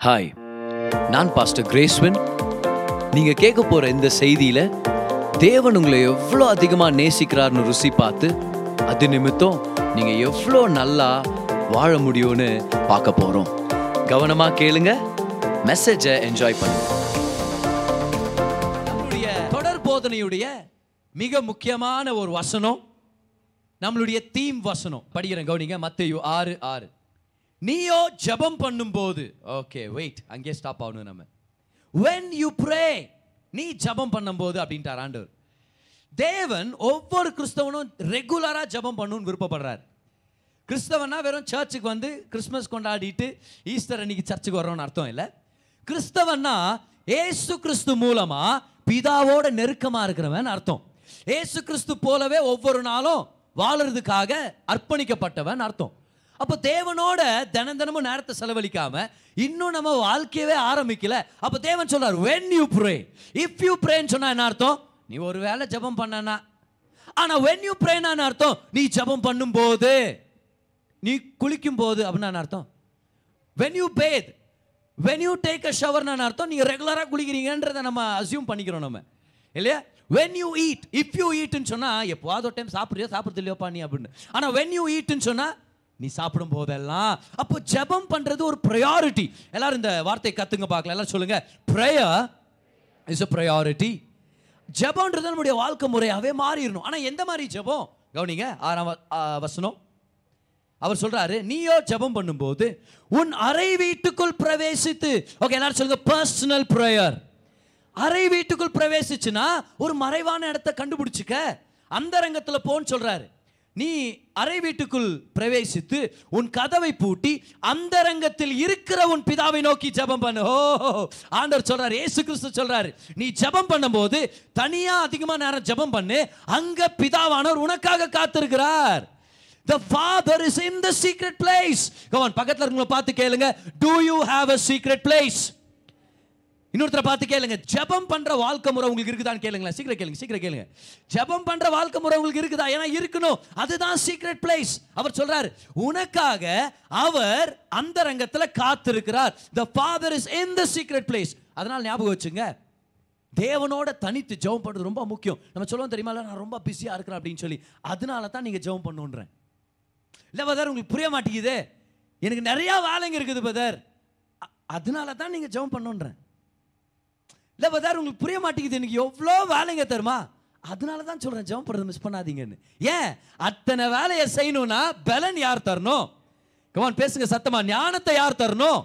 Hi நான் pastor கிரேஸ்வன் நீங்கள் கேட்க போகிற இந்த செய்தியில் தேவன் உங்களை எவ்வளோ அதிகமாக நேசிக்கிறார்னு ருசி பார்த்து அது நிமித்தம் நீங்கள் எவ்வளோ நல்லா வாழ முடியும்னு பார்க்க போகிறோம் கவனமாக கேளுங்க மெசேஜை என்ஜாய் பண்ணுங்க. நம்மளுடைய தொடர் போதனையுடைய மிக முக்கியமான ஒரு வசனம் நம்மளுடைய தீம் வசனம். படிக்கிறேன் கவனிங்க மத்தையோ ஆறு ஆறு. நீயோ ஜெபம் பண்ணும்போது ஓகே வெயிட் அங்கே ஸ்டாப் ஆகணும் நம்ம. வென் யூ ப்ரே நீ ஜெபம் பண்ணும்போது அப்படின்ட்டார் ஆண்டவர். தேவன் ஒவ்வொரு கிறிஸ்தவனும் ரெகுலராக ஜெபம் பண்ணணும்னு விருப்பப்படுறார். கிறிஸ்தவனா வெறும் சர்ச்சுக்கு வந்து கிறிஸ்மஸ் கொண்டாடிட்டு ஈஸ்டர் அன்னைக்கு சர்ச்சுக்கு வரோம்னு அர்த்தம் இல்லை. கிறிஸ்தவன்னா ஏசு கிறிஸ்து மூலமா பிதாவோட நெருக்கமாக இருக்கிறவன் அர்த்தம். ஏசு கிறிஸ்து போலவே ஒவ்வொரு நாளும் வாழறதுக்காக அர்ப்பணிக்கப்பட்டவன் அர்த்தம். அப்போ தேவனோட தினம் தினமும் நேரத்தை செலவழிக்காம இன்னும் நம்ம வாழ்க்கையவே ஆரம்பிக்கல. அப்போ தேவன் சொல்றார் when you pray if you ப்ரேன்னு சொன்னால் சொன்னா என்ன அர்த்தம்? நீ ஒரு வேளை ஜெபம் பண்ணனா. ஆனால் வென் யூ ப்ரேனா என்ன அர்த்தம்? நீ ஜெபம் பண்ணும்போது நீ குளிக்கும் போது அப்படின்னா அர்த்தம்? When you bathe when you take a ஷவர்னு அர்த்தம்? நீங்கள் ரெகுலராக குளிக்கிறீங்கன்றதை நம்ம அசியூம் பண்ணிக்கிறோம் நம்ம. இல்லையா? When you eat if you ஈட்டுன்னு சொன்னால் சொன்னா ஒரு டைம் சாப்பிட்றியோ சாப்பிட்றது இல்லையோப்பா நீ? அப்படின்னு. ஆனால் வென் யூ ஈட்டுன்னு சொன்னால் நீ சாப்பிடும் போதெல்லாம் அப்போ ஜெபம் பண்ணுறது ஒரு ப்ரையாரிட்டி எல்லாரும் இந்த வார்த்தை கற்றுங்க பார்க்கலாம். எல்லாரும் சொல்லுங்க. ப்ரேயர் இஸ் அ ப்ரையாரிட்டி ஜெபம்ன்றது நம்முடைய வாழ்க்கை முறையாகவே மாறிடணும். ஆனால் எந்த மாதிரி ஜெபம்? கவனிங்க ஆறாம் வசனம். அவர் சொல்றாரு நீயோ ஜெபம் பண்ணும்போது உன் அறை வீட்டுக்குள் பிரவேசித்து ஓகே எல்லாரும் சொல்லுங்க பர்சனல் ப்ரேயர் அறை வீட்டுக்குள் பிரவேசிச்சுன்னா ஒரு மறைவான இடத்த கண்டுபிடிச்சிக்க. அந்த ரங்கத்தில் போன்னு சொல்றாரு. நீ அறை வீட்டுக்குள் பிரவேசித்து உன் கதவை பூட்டி அந்த ரங்கத்தில் இருக்கிற உன் பிதாவை நோக்கி ஜெபம் பண்ணு ஓ ஆண்டவர் சொல்றாரு ஏசு கிறிஸ்து சொல்றாரு நீ ஜெபம் பண்ணும்போது தனியா அதிகமா நேரம் ஜெபம் பண்ணு அங்க பிதாவானவர் உனக்காக காத்திருக்கிறார் The Father is in the secret place. Come on, பக்கத்தில் இருக்கவங்கள பார்த்து கேளுங்க Do you have a secret place? இன்னொருத்தரை பார்த்து கேளுங்க. ஜெபம் பண்ற வாழ்க்கை முறை உங்களுக்கு இருக்குதான்னு கேளுங்களேன். சீக்கிரம் கேளுங்க சீக்கிரம் கேளுங்க. ஜெபம் பண்ற வாழ்க்கை முறை உங்களுக்கு இருக்குதா? ஏன்னா இருக்கணும். அதுதான் சீக்ரெட் பிளேஸ் அவர் சொல்றாரு உனக்காக அவர் அந்த ரங்கத்தில் காத்திருக்கிறார். The father is in the secret place அதனால் ஞாபகம் வச்சுங்க தேவனோட தனித்து ஜெபம் பண்ணுறது ரொம்ப முக்கியம். நம்ம சொல்லுவோம் தெரியுமா நான் ரொம்ப பிஸியாக இருக்கிறேன் அப்படின்னு சொல்லி. அதனால தான் நீங்கள் ஜெபம் பண்ணுன்றேன். இல்லை பதர் உங்களுக்கு புரிய மாட்டேங்குது. எனக்கு நிறையா வேலைங்க இருக்குது பதர் அதனால தான் நீங்கள் ஜெபம் பண்ணுன்றேன். இல்லை பதர் உங்களுக்கு புரிய மாட்டேங்குது. எனக்கு எவ்வளோ வேலைங்க தருமா அதனால தான் சொல்கிறேன் ஜெபம் பண்ணுறது மிஸ் பண்ணாதீங்கன்னு. ஏன்? அத்தனை வேலையை செய்யணும்னா பலன் யார் தரணும்? கமான் பேசுங்க சத்தமாக ஞானத்தை யார் தரணும்?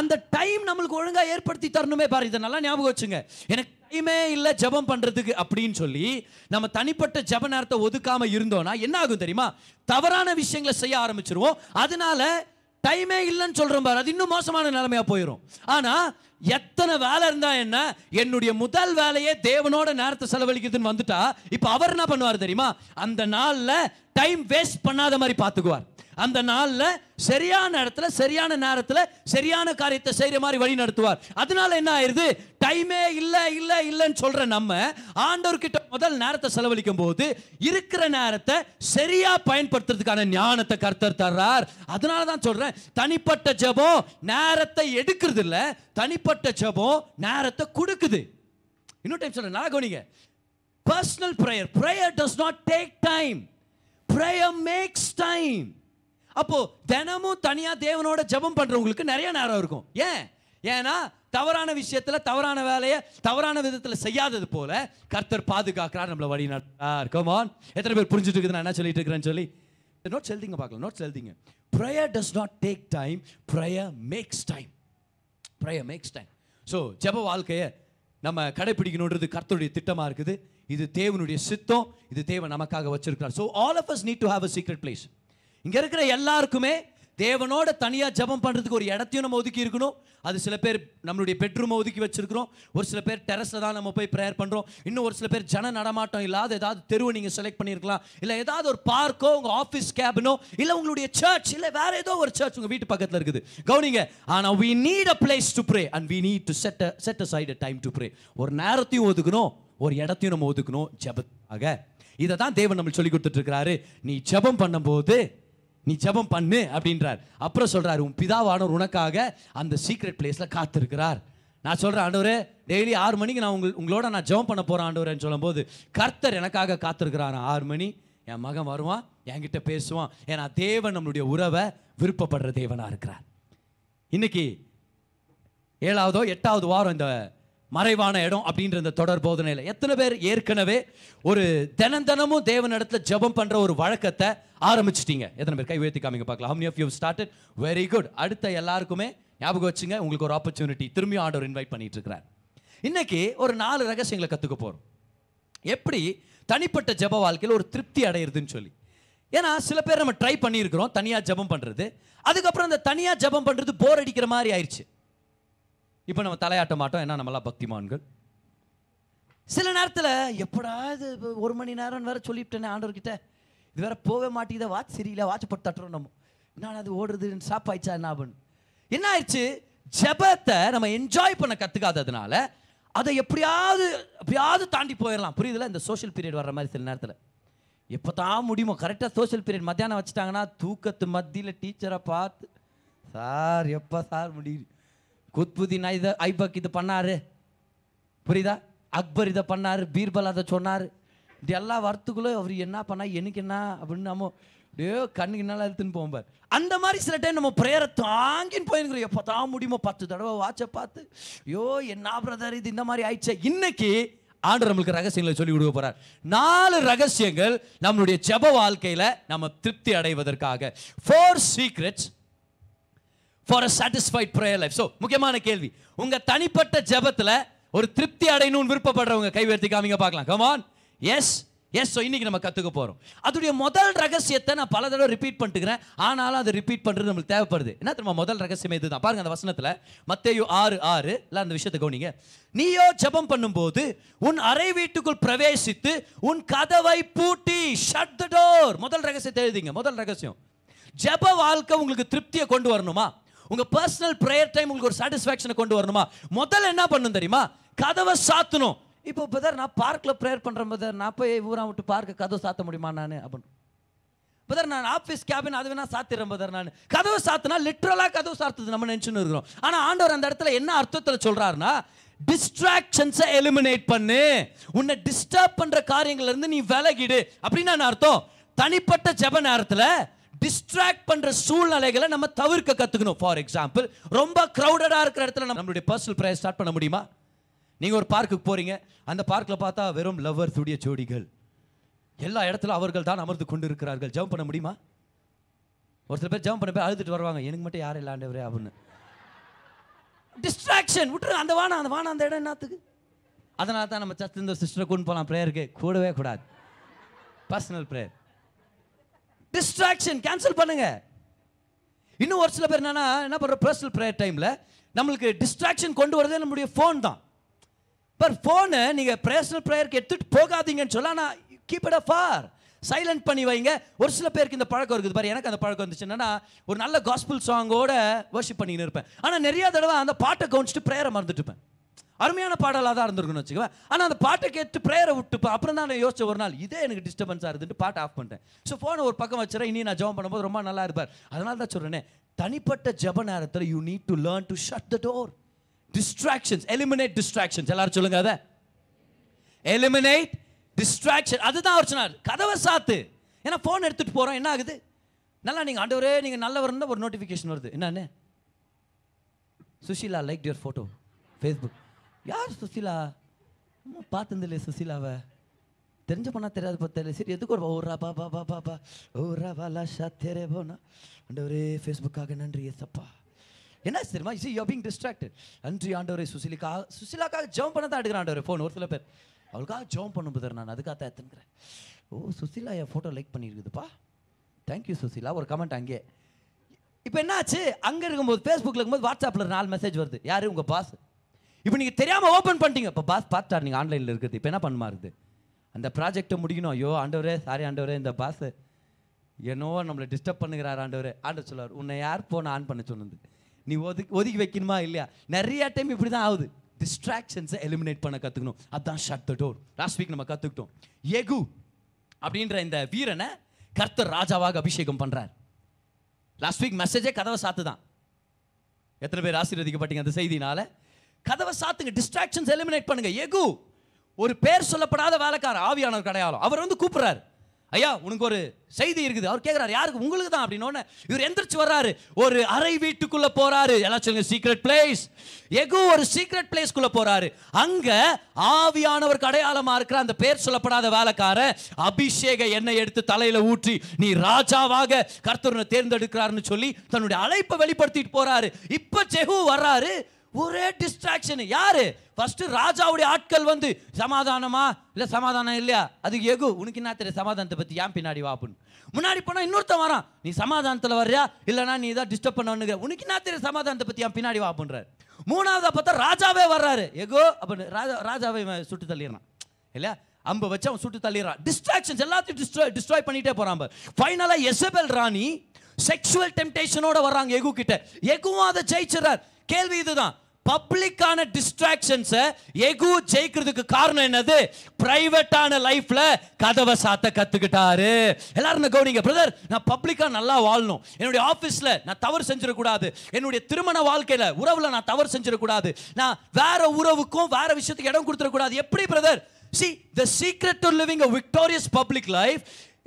அந்த டைம் நம்மளுக்கு ஒழுங்காக ஏற்படுத்தி தரணுமே பாரு. இதை நல்லா ஞாபகம் வச்சுங்க. எனக்கு டைமே இல்லை ஜெபம் பண்ணுறதுக்கு அப்படின்னு சொல்லி நம்ம தனிப்பட்ட ஜெப நேரத்தை ஒதுக்காமல் இருந்தோம்னா என்ன ஆகும் தெரியுமா? தவறான விஷயங்களை செய்ய ஆரம்பிச்சிருவோம். அதனால டைமே இல்லைன்னு சொல்கிறோம் பாரு. அது இன்னும் மோசமான நிலைமையாக போயிடும் ஆனால் எத்தனை வேலை இருந்தா என்ன? என்னுடைய முதல் வேலையே தேவனோட நேரத்தை செலவழிக்குதுன்னு வந்துட்டா இப்போ அவர் என்ன பண்ணுவார் தெரியுமா? அந்த நாளில் டைம் வேஸ்ட் பண்ணாத மாதிரி பார்த்துக்குவார். அந்த நாளில் சரியான இடத்துல சரியான நேரத்தில் சரியான காரியத்தை செய்கிற மாதிரி வழி நடத்துவார். அதனால என்ன ஆயிடுது டைமே இல்லை இல்லை இல்லைன்னு சொல்கிற நம்ம ஆண்டவர்கிட்ட முதல் நேரத்தை செலவழிக்கும் போது இருக்கிற நேரத்தை சரியாக பயன்படுத்துறதுக்கான ஞானத்தை கர்த்தர் தர்றார். அதனால தான் சொல்கிறேன் தனிப்பட்ட ஜெபம் நேரத்தை எடுக்கிறது இல்லை தனிப்பட்ட ஜெபம் நேரத்தை கொடுக்குது. இன்னொரு டைம் சொல்கிறேன் நல்லா கவனிங்க. Personal prayer prayer does not take time prayer makes time அப்போ தினமும் தனியா தேவனோட ஜெபம் பண்றவங்களுக்கு நிறைய நேரம் இருக்கும். ஏன்? ஏன்னா தவறான விஷயத்துல தவறான வேலையை தவறான விதத்துல செய்யாதது போல கர்த்தர் பாதுகாக்கிறார் நம்மள வழி நடத்தார் கமான் எத்தனை பேர் புரிஞ்சுட்டு இருக்குது நான் என்ன சொல்லிட்டு இருக்கிறேன்னு சொல்லி நோட் எழுதிங்க பார்க்கலாம். நோட் எழுதிங்க. Prayer does not take time prayer makes time prayer makes time so ஜெப வாழ்க்கையை நம்ம கடைப்பிடிக்கணுன்றது கர்த்தருடைய திட்டமாக இருக்குது. இது தேவனுடைய சித்தம். இது தேவன் நமக்காக வச்சிருக்கிறார். So all of us need to have a secret place இங்கே இருக்கிற எல்லாருக்குமே தேவனோட தனியாக ஜெபம் பண்ணுறதுக்கு ஒரு இடத்தையும் நம்ம ஒதுக்கி இருக்கணும். அது சில பேர் நம்மளுடைய பெட்ரூமை ஒதுக்கி வச்சிருக்கிறோம். ஒரு சில பேர் டெரஸில் தான் நம்ம போய் ப்ரேயர் பண்ணுறோம் இன்னும் ஒரு சில பேர் ஜன நடமாட்டம் இல்லாத ஏதாவது தெருவை நீங்கள் செலக்ட் பண்ணியிருக்கலாம். இல்லை ஏதாவது ஒரு பார்க்கோ உங்கள் ஆஃபீஸ் கேபினோ இல்லை உங்களுடைய சர்ச் இல்லை வேற ஏதோ ஒரு சர்ச் உங்கள் வீட்டு பக்கத்தில் இருக்குது. கவுனிங்க ஆனால் we need place to pray and and need to to set set set aside a time ஒரு நேரத்தையும் ஒதுக்கணும் ஒரு இடத்தையும் நம்ம ஒதுக்கணும் ஜெபத்துக்காக இதை தான் தேவன் நம்ம சொல்லி கொடுத்துட்ருக்கிறாரு நீ ஜெபம் பண்ணும்போது நீ ஜெபம் பண்ணு அப்படின்றார். அப்புறம் சொல்கிறார் உன் பிதாவானவர் உனக்காக அந்த சீக்ரெட் பிளேஸில் காத்திருக்கிறார். நான் சொல்கிறேன் ஆண்டவரே டெய்லி ஆறு மணிக்கு நான் உங்கள் உங்களோட நான் ஜெபம் பண்ண போகிறேன் ஆண்டவரேன்னு சொல்லும்போது கர்த்தர் எனக்காக காத்திருக்கிறான் ஆறு மணி என் மகன் வருவான் என்கிட்ட பேசுவான். ஏன்னா தேவன் நம்மளுடைய உறவை விருப்பப்படுற தேவனாக இருக்கிறார். இன்னைக்கு ஏழாவதோ எட்டாவது வாரம் இந்த மறைவான இடம் அப்படின்ற இந்த தொடர் போதனையில். எத்தனை பேர் ஏற்கனவே ஒரு தினம் தினமும் தேவன் இடத்துல ஜெபம் ஒரு வழக்கத்தை ஆரம்பிச்சிட்டீங்க. எத்தனை பேர்? கை உயர்த்தி காமிங்க பார்க்கலாம். How of you started very good அடுத்த எல்லாருக்குமே ஞாபகம் வச்சுங்க உங்களுக்கு ஒரு ஆப்பர்ச்சுனிட்டி திரும்பியும் ஆர்டர் இன்வைட் பண்ணிட்டு இருக்கிறார். இன்னைக்கு ஒரு நாலு ரகசியங்களை கற்றுக்க போகிறோம் எப்படி தனிப்பட்ட ஜெப வாழ்க்கையில் ஒரு திருப்தி அடையிறதுன்னு சொல்லி. ஏன்னா சில பேர் நம்ம ட்ரை பண்ணியிருக்கிறோம் தனியாக ஜெபம் பண்ணுறது அதுக்கப்புறம் அந்த தனியாக ஜெபம் பண்ணுறது போர் அடிக்கிற மாதிரி ஆயிடுச்சு இப்போ நம்ம தலையாட்ட மாட்டோம். ஏன்னா நம்மளாம் பக்திமான்கள்? சில நேரத்தில் எப்படா இது ஒரு மணி நேரம் வேற சொல்லிவிட்டேனே ஆண்டவர்கிட்ட. இது வேற போக மாட்டேங்குதா வாட்ச் சரியில்லை வாட்ச் போட்டு தட்டுறோம் நம்ம. என்ன அது ஓடுறது ஸ்டாப் ஆயிடுச்சா என்ன ஆகுன்னு என்ன ஆயிடுச்சு? ஜெபத்தை நம்ம என்ஜாய் பண்ண கற்றுக்காததுனால அதை எப்படியாவது எப்படியாவது தாண்டி போயிடலாம். புரியுதுல? இந்த சோஷியல் பீரியட் வர்ற மாதிரி சில நேரத்தில். எப்போ தான் முடியுமோ கரெக்டாக சோஷியல் பீரியட் மத்தியானம் வச்சுட்டாங்கன்னா தூக்கத்து மத்தியில் டீச்சரை பார்த்து சார் எப்போ சார் முடியுது? குத்புதீன் இதை ஐபக் இது பண்ணார். புரியுதா? அக்பர் இதை பண்ணாரு பீர்பல் அதை சொன்னார். இது எல்லாம் வரத்துக்குள்ளே அவர் என்ன பண்ணா எனக்கு என்ன அப்படின்னு நம்ம அப்படியே கண்ணுக்கு என்னால் எடுத்துன்னு போகும்பார் அந்த மாதிரி சில டைம் நம்ம ப்ரேயரை தாங்கின்னு போயிருக்கிறோம். எப்போ தான் முடியுமோ பத்து தடவை வாட்சை பார்த்து ஐயோ என்ன பிரதர் இது இந்த மாதிரி ஆயிடுச்சு. இன்னைக்கு ஆண்டு நம்மளுக்கு ரகசியங்களை சொல்லி கொடுக்க போறார். நாலு ரகசியங்கள் நம்மளுடைய ஜப வாழ்க்கையில நம்ம திருப்தி அடைவதற்காக. Four secrets for a satisfied prayer life so முக்கியமான கேள்வி. உங்கள் தனிப்பட்ட ஜபத்தில் ஒரு திருப்தி அடையணும்னு விருப்பப்படுறவங்க கைவேர்த்தி காமிங்க பார்க்கலாம். கமான் எஸ் எஸ் ஸோ இன்றைக்கி நம்ம கற்றுக்க போகிறோம் அதோடைய முதல் ரகசியத்தை நான் பல தடவை ரிப்பீட் பண்ணிட்டுக்கிறேன். ஆனாலும் அதை ரிப்பீட் பண்ணுறது நம்மளுக்கு தேவைப்படுது. என்ன திரும்ப முதல் ரகசியம் இதுதான். பாருங்க அந்த வசனத்தில். மத்தேயு ஆறு ஆறு. இல்லை அந்த விஷயத்தை கவனிங்க. நீயோ ஜெபம் பண்ணும்போது உன் அறை வீட்டுக்குள் பிரவேசித்து உன் கதவை பூட்டி ஷட் த டோர் முதல் ரகசியத்தை எழுதிங்க. முதல் ரகசியம். ஜெப வாழ்க்கை உங்களுக்கு திருப்தியை கொண்டு வரணுமா? உங்க பர்சனல் ப்ரேயர் டைம் உங்களுக்கு ஒரு சாட்டிஸ்ஃபேக்ஷனை கொண்டு வரணுமா? முதல்ல என்ன பண்ணும் தெரியுமா? கதவை சாத்தணும். இப்போ பதர் நான் பார்க்கில் ப்ரேயர் பண்ணுறேன் பதர் நான் போய் ஊரா விட்டு பார்க்க கதவை சாத்த முடியுமா நான்? அப்படின்னு பதர் நான் ஆஃபீஸ் கேபின் அது வேணா சாத்திடுறேன் பதர் நான். கதவை சாத்தினா லிட்ரலாக கதவு சாத்துது நம்ம நினச்சுன்னு இருக்கிறோம். ஆனால் ஆண்டவர் அந்த இடத்துல என்ன அர்த்தத்தில் சொல்கிறாருன்னா டிஸ்ட்ராக்ஷன்ஸை எலிமினேட் பண்ணு. உன்னை டிஸ்டர்ப் பண்ணுற காரியங்கள்லேருந்து நீ விலகிடு. அப்படின்னு நான் அர்த்தம்? தனிப்பட்ட ஜப நேரத்தில் டிஸ்ட்ராக்ட் பண்ற சூழ்நிலைகளை நம்ம தவிர்க்க கத்துக்கணும். ஃபார் எக்ஸாம்பிள் ரொம்ப க்ரௌடடாக இருக்கிற இடத்துல நம்ம நம்மளுடைய பர்சனல் ப்ரேயர் ஸ்டார்ட் பண்ண முடியுமா? நீங்க ஒரு பார்க்குக்கு போறீங்க. அந்த பார்க்கில் பார்த்தா வெறும் லவ்வர்ஸ் உடைய ஜோடிகள். எல்லா இடத்துல அவர்கள் தான் அமர்ந்து கொண்டு இருக்கிறார்கள் ஜம்ப் பண்ண முடியுமா? ஒரு சில பேர் ஜம்ப் பண்ண போய் அழுதுட்டு வருவாங்க. எனக்கு மட்டும் யாரும் இல்லாண்டவரே அப்படின்னு. டிஸ்ட்ராக்ஷன் விட்டுரு அந்த வானம் அந்த வானம் அந்த இடம் என்னத்துக்கு? அதனால தான் நம்ம சத்து இந்த சிஸ்டரை கொண்டு போகலாம் ப்ரேயருக்கு கூடவே கூடாது. பர்சனல் ப்ரேயர் டிஸ்ட்ராக்ஷன் கேன்சல் பண்ணுங்க. இன்னும் ஒரு சில பேர் என்னன்னா என்ன பண்ற பர்சனல் ப்ரேயர் டைம்ல நம்மளுக்கு டிஸ்ட்ராக்ஷன் கொண்டு வரதே நம்முடைய ஃபோன் தான். பர் ஃபோனை நீங்க பர்சனல் ப்ரேயருக்கு எடுத்துட்டு போகாதீங்கன்னு சொல்ல ஆனால் கீப் இட் ஃபார் சைலண்ட் பண்ணி வைங்க. ஒரு சில பேருக்கு இந்த பழக்கம் இருக்குது. பாரு எனக்கு அந்த பழக்கம் வந்துச்சு. என்னன்னா ஒரு நல்ல காஸ்பிள் சாங்கோட வர்ஷிப் பண்ணிக்கின்னு இருப்பேன். ஆனால் நிறைய தடவை அந்த பாட்டை கவனிச்சுட்டு ப்ரேயரை மறந்துட்டு இருப்பேன். அருமையான பாடலாக தான் இருந்திருக்குன்னு வச்சுக்கவேன். ஆனால் அந்த பாட்டை கேட்டு ப்ரேயரை விட்டுப்பேன் அப்புறம் தான் நான் யோசிச்ச ஒரு நாள் இதே எனக்கு டிஸ்டர்பன்ஸாக இருந்துட்டு பாட்டை ஆஃப் பண்ணிட்டேன். ஸோ ஃபோனை ஒரு பக்கம் வச்சுறேன் இனி நான் ஜெபம் பண்ணும்போது ரொம்ப நல்லா இருப்பார். அதனால தான் சொல்கிறேனே தனிப்பட்ட ஜெப நேரத்தில் you need to learn to shut the door distractions eliminate distractions எல்லாரும் சொல்லுங்க அதை. எலிமினேட் டிஸ்ட்ராக்ஷன் அதுதான் அவர் சொன்னார். கதவை சாத்து. ஏன்னா ஃபோன் எடுத்துகிட்டு போகிறோம் என்ன ஆகுது? நல்லா நீங்கள் ஆண்டவரே நீங்கள் நல்லவர்னு ஒரு நோட்டிஃபிகேஷன் வருது. என்னன்னு? Sushila like your photo Facebook யார் சுசிலா? அம்மா பார்த்ததில்லையே சுசிலாவை. தெரிஞ்ச பண்ணா தெரியாது பார்த்தல சரி எதுக்கு ஒரு ஓ ரா பா பா பா பா பா. ஓ ரா வாலா ஷா தேரே போனா. ஆண்டவரே ஃபேஸ்புக்காக நன்றி எஸ்அப்பா என்ன தெரியுமா சி யூ பீங் டிஸ்ட்ராக்டட் நன்றி ஆண்டவரே சுசிலிக்கா. சுசிலாக்காக ஜெபம் பண்ண தான் எடுக்கிறேன் ஆண்டவரே ஃபோன் ஒரு சில பேர். அவளுக்காக ஜெபம் பண்ணும் புதர் நான். அதுக்காக தான் எத்தனுக்கிறேன் ஓ சுசிலா என் photo like பண்ணியிருக்குதுப்பா. Thank you Sushila. ஒரு கமெண்ட் அங்கே. இப்போ என்னாச்சு? அங்கே இருக்கும்போது ஃபேஸ்புக்கில் இருக்கும்போது வாட்ஸ்அப்பில் நாலு மெசேஜ் வருது. யார்? உங்கள் பாஸ் இப்போ நீங்கள் தெரியாமல் ஓப்பன் பண்ணிட்டீங்க. இப்போ பாஸ் பார்த்தார் நீங்கள் ஆன்லைனில் இருக்குது இப்போ என்ன பண்ணுமா இருக்குது? அந்த ப்ராஜெக்ட்டை முடிக்கணும். ஐயோ ஆண்டவரே சாரி ஆண்டவரே இந்த பாஸ் என்னவோ நம்மளை டிஸ்டர்ப் பண்ணுகிறார் ஆண்டவரே. ஆண்டவர் சொல்லுவார் உன்னை யார் போன ஆன் பண்ண சொன்னது? நீ ஒதுக்கி ஒதுக்கி வைக்கணுமா இல்லையா? நிறைய டைம் இப்படி தான் ஆகுது. டிஸ்ட்ராக்ஷன்ஸை எலிமினேட் பண்ண கற்றுக்கணும் அதுதான் shut the door last week நம்ம கற்றுக்கிட்டோம் எகு அப்படின்ற இந்த வீரனை கர்த்தர் ராஜாவாக அபிஷேகம் பண்ணுறார் லாஸ்ட் வீக் மெசேஜே கதவை சாத்து தான் எத்தனை பேர் ஆசீர்வதிக்கப்பட்டீங்க அந்த செய்தினால கதவை சாத்துங்க டிஸ்ட்ராக்ஷன்ஸ் எலிமினேட் பண்ணுங்க. எகு ஒரு பேர் சொல்லப்படாத வேலைக்காரர் ஆவியானவர் கடையாளம். அவர் வந்து கூப்பிடுறாரு. ஐயா உனக்கு ஒரு செய்தி இருக்குது. அவர் கேட்குறாரு யாருக்கு? உங்களுக்கு தான் அப்படின்னு இவர் எந்திரிச்சு வர்றாரு. ஒரு அறை வீட்டுக்குள்ள போறாரு. எல்லாம் சொல்லுங்க சீக்ரெட் பிளேஸ் எகு ஒரு சீக்ரெட் பிளேஸ்க்குள்ள போறாரு. அங்க ஆவியானவர் அடையாளமா இருக்கிற அந்த பேர் சொல்லப்படாத வேலைக்காரன் அபிஷேக எண்ணெய் எடுத்து தலையில ஊற்றி நீ ராஜாவாக கர்த்தரனை தேர்ந்தெடுக்கிறாருன்னு சொல்லி தன்னுடைய அழைப்பை வெளிப்படுத்திட்டு போறாரு. இப்ப செகு வர்றாரு. ஒரே டிஸ்ட்ராக்ஷன் யாரு? ஃபர்ஸ்ட் ராஜாவுடைய ஆட்கள் வந்து சமாதானமா? இல்ல சமாதானம் இல்லையா? அதுக்கு எகு உனக்கு என்ன தெரியும் சமாதானத்தை பத்தி. ஏன் பின்னாடி வா? முன்னாடி போனா இன்னொருத்தன் வரான். நீ சமாதானத்துல வர்றியா? இல்லைன்னா நீ தான் டிஸ்டர்ப் பண்ண உனக்கு என்ன தெரியும் சமாதானத்தை பத்தி. ஏன் பின்னாடி வா? அப்படின்றாரு. மூணாவதா பார்த்தா ராஜாவே வர்றாரு. எகோ? அப்படின்னு. ராஜா ராஜாவை சுட்டு தள்ளிடுறான். இல்லையா? அம்ப வச்சு அவன் சுட்டு தள்ளிடுறான். டிஸ்ட்ராக்ஷன்ஸ் எல்லாத்தையும் டிஸ்ட்ராய் டிஸ்ட்ராய் பண்ணிட்டே போறான் ஃபைனலா எசபெல் ராணி செக்ஷுவல் டெம்டேஷனோட வர்றாங்க எகு கிட்ட எகுவும் அதை ஜெயிச்சிடறார். கேள்வி இதுதான். பப்ளிக்கான டிஸ்ட்ராக்ஷன்ஸை எகு ஜெயிக்கிறதுக்கு காரணம் என்னது? பிரைவேட்டான லைஃப்ல கதவை சாத்த கத்துக்கிட்டாரு. எல்லாரும் இந்த கவனிங்க. பிரதர் நான் பப்ளிக்காக நல்லா வாழணும். என்னுடைய ஆஃபீஸில் நான் தவறு செஞ்சிடக்கூடாது. என்னுடைய திருமண வாழ்க்கையில் உறவில் நான் தவறு செஞ்சிடக்கூடாது. நான் வேற உறவுக்கும் வேற விஷயத்துக்கு இடம் கொடுத்துடக்கூடாது. எப்படி brother see the secret to living a victorious public life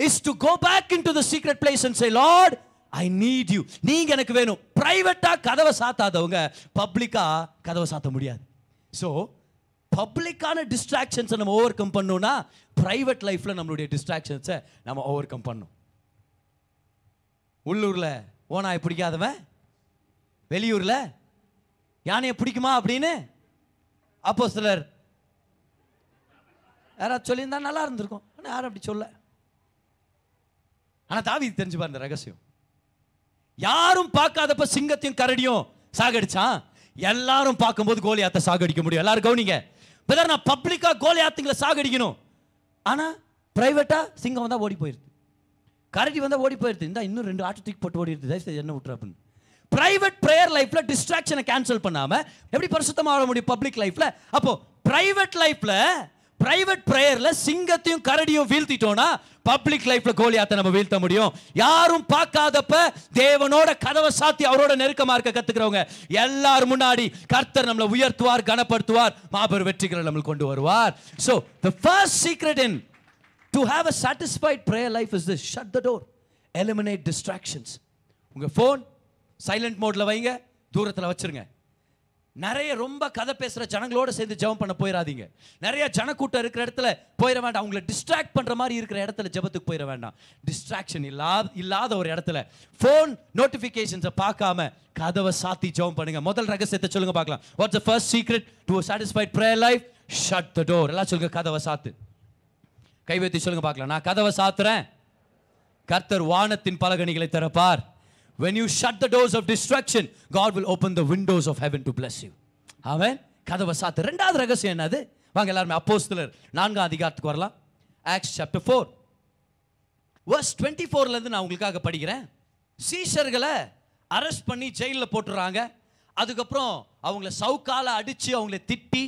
is to go back into the secret place and say Lord I need you நீங்க எனக்கு வேணும். பிரைவேட்டா கதவை சாத்தாதவங்க பப்ளிக்கா கதவை சாத்த முடியாது. ஸோ பப்ளிக்கான டிஸ்ட்ராக்ஷன்ஸை நம்ம ஓவர் கம் பண்ணோம்னா பிரைவேட் லைஃப்பில் நம்மளுடைய டிஸ்ட்ராக்ஷன்ஸை நம்ம ஓவர் கம் பண்ணும். உள்ளூரில் ஓனாய் பிடிக்காதவன் வெளியூரில் யானையை பிடிக்குமா அப்படின்னு? அப்போ சிலர் யாராவது சொல்லியிருந்தா நல்லா இருந்திருக்கும். ஆனால் யாரும் அப்படி சொல்ல ஆனால் தாவி தெரிஞ்சு இந்த ரகசியம். யாரும் பார்க்காதப்ப சிங்கத்தையும் கரடியும் சாகடிச்சான் எல்லாரும் பார்க்கும்போது கோலியாத்தை சாகடிக்க முடியும். எல்லாரும் கவனிங்க. பிரதர் நான் பப்ளிக்காக கோலியாத்துங்களை சாகடிக்கணும். ஆனால் ப்ரைவேட்டாக சிங்கம் வந்தால் ஓடி போயிருது. கரடி வந்தால் ஓடி போயிருது. இந்த இன்னும் ரெண்டு ஆட்டு தூக்கி போட்டு ஓடி இருக்குது தயவுசெய்து என்ன விட்டுரு அப்படின்னு. ப்ரைவேட் ப்ரேயர் லைஃப்பில் டிஸ்ட்ராக்ஷனை கேன்சல் பண்ணாமல் எப்படி பரிசுத்தமாக முடியும் பப்ளிக் லைஃப்பில் அப்போது ப்ரைவேட் லைஃப்பில் பிரைவேட் ப்ரேயர்ல சிங்கத்தையும் கரடியும் வீழ்த்திட்டோம்னா பப்ளிக் லைஃப்ல கோலியாத்தை நம்ம வீழ்த்த முடியும். யாரும் பார்க்காதப்ப தேவனோட கதவை சாத்தி அவரோட நெருக்கமா இருக்க கத்துக்கிறவங்க. எல்லாரும் முன்னாடி கர்த்தர் நம்மளை உயர்த்துவார் கனப்படுத்துவார் மாபெரும் வெற்றிகளை நம்மளுக்கு கொண்டு வருவார். So the first secret in to have a satisfied prayer life is this shut the door eliminate distractions உங்க ஃபோன் சைலண்ட் மோட்ல வைங்க. தூரத்தில் வச்சிருங்க. நிறைய ரொம்ப கதை பேசுகிற ஜனங்களோட சேர்ந்து ஜெபம் பண்ண போயிடாதீங்க நிறைய ஜனக்கூட்டம் இருக்கிற இடத்துல போயிட வேண்டாம். அவங்கள டிஸ்ட்ராக்ட் பண்ணுற மாதிரி இருக்கிற இடத்துல ஜெபத்துக்கு போயிட வேண்டாம். டிஸ்ட்ராக்ஷன் இல்லாத இல்லாத ஒரு இடத்துல ஃபோன் நோட்டிஃபிகேஷன்ஸை பார்க்காம கதவை சாத்தி ஜெபம் பண்ணுங்க. முதல் ரகசியத்தை சொல்லுங்க பார்க்கலாம். What's the first secret to satisfied prayer life shut the door எல்லாம் சொல்லுங்க கதவை சாத்து. கைவேத்தி சொல்லுங்க பார்க்கலாம். நான் கதவை சாத்துறேன். கர்த்தர் வானத்தின் பலகணிகளை திறப்பார். When you shut the doors of distraction god will open the windows of heaven to bless you. அவன் கதவை சாத்து. ரெண்டாவது ரகசியம் என்னது? வாங்க எல்லாருமே அப்போஸ்தலர் நான்காம் அதிகாரத்துக்கு வரலாம். Acts chapter four verse twenty ஃபோர்லேருந்து நான் உங்களுக்காக படிக்கிறேன். சீஷர்களை அரெஸ்ட் பண்ணி ஜெயிலில் போட்டுறாங்க. அதுக்கப்புறம் அவங்கள சவுக்கால அடித்து அவங்கள திட்டி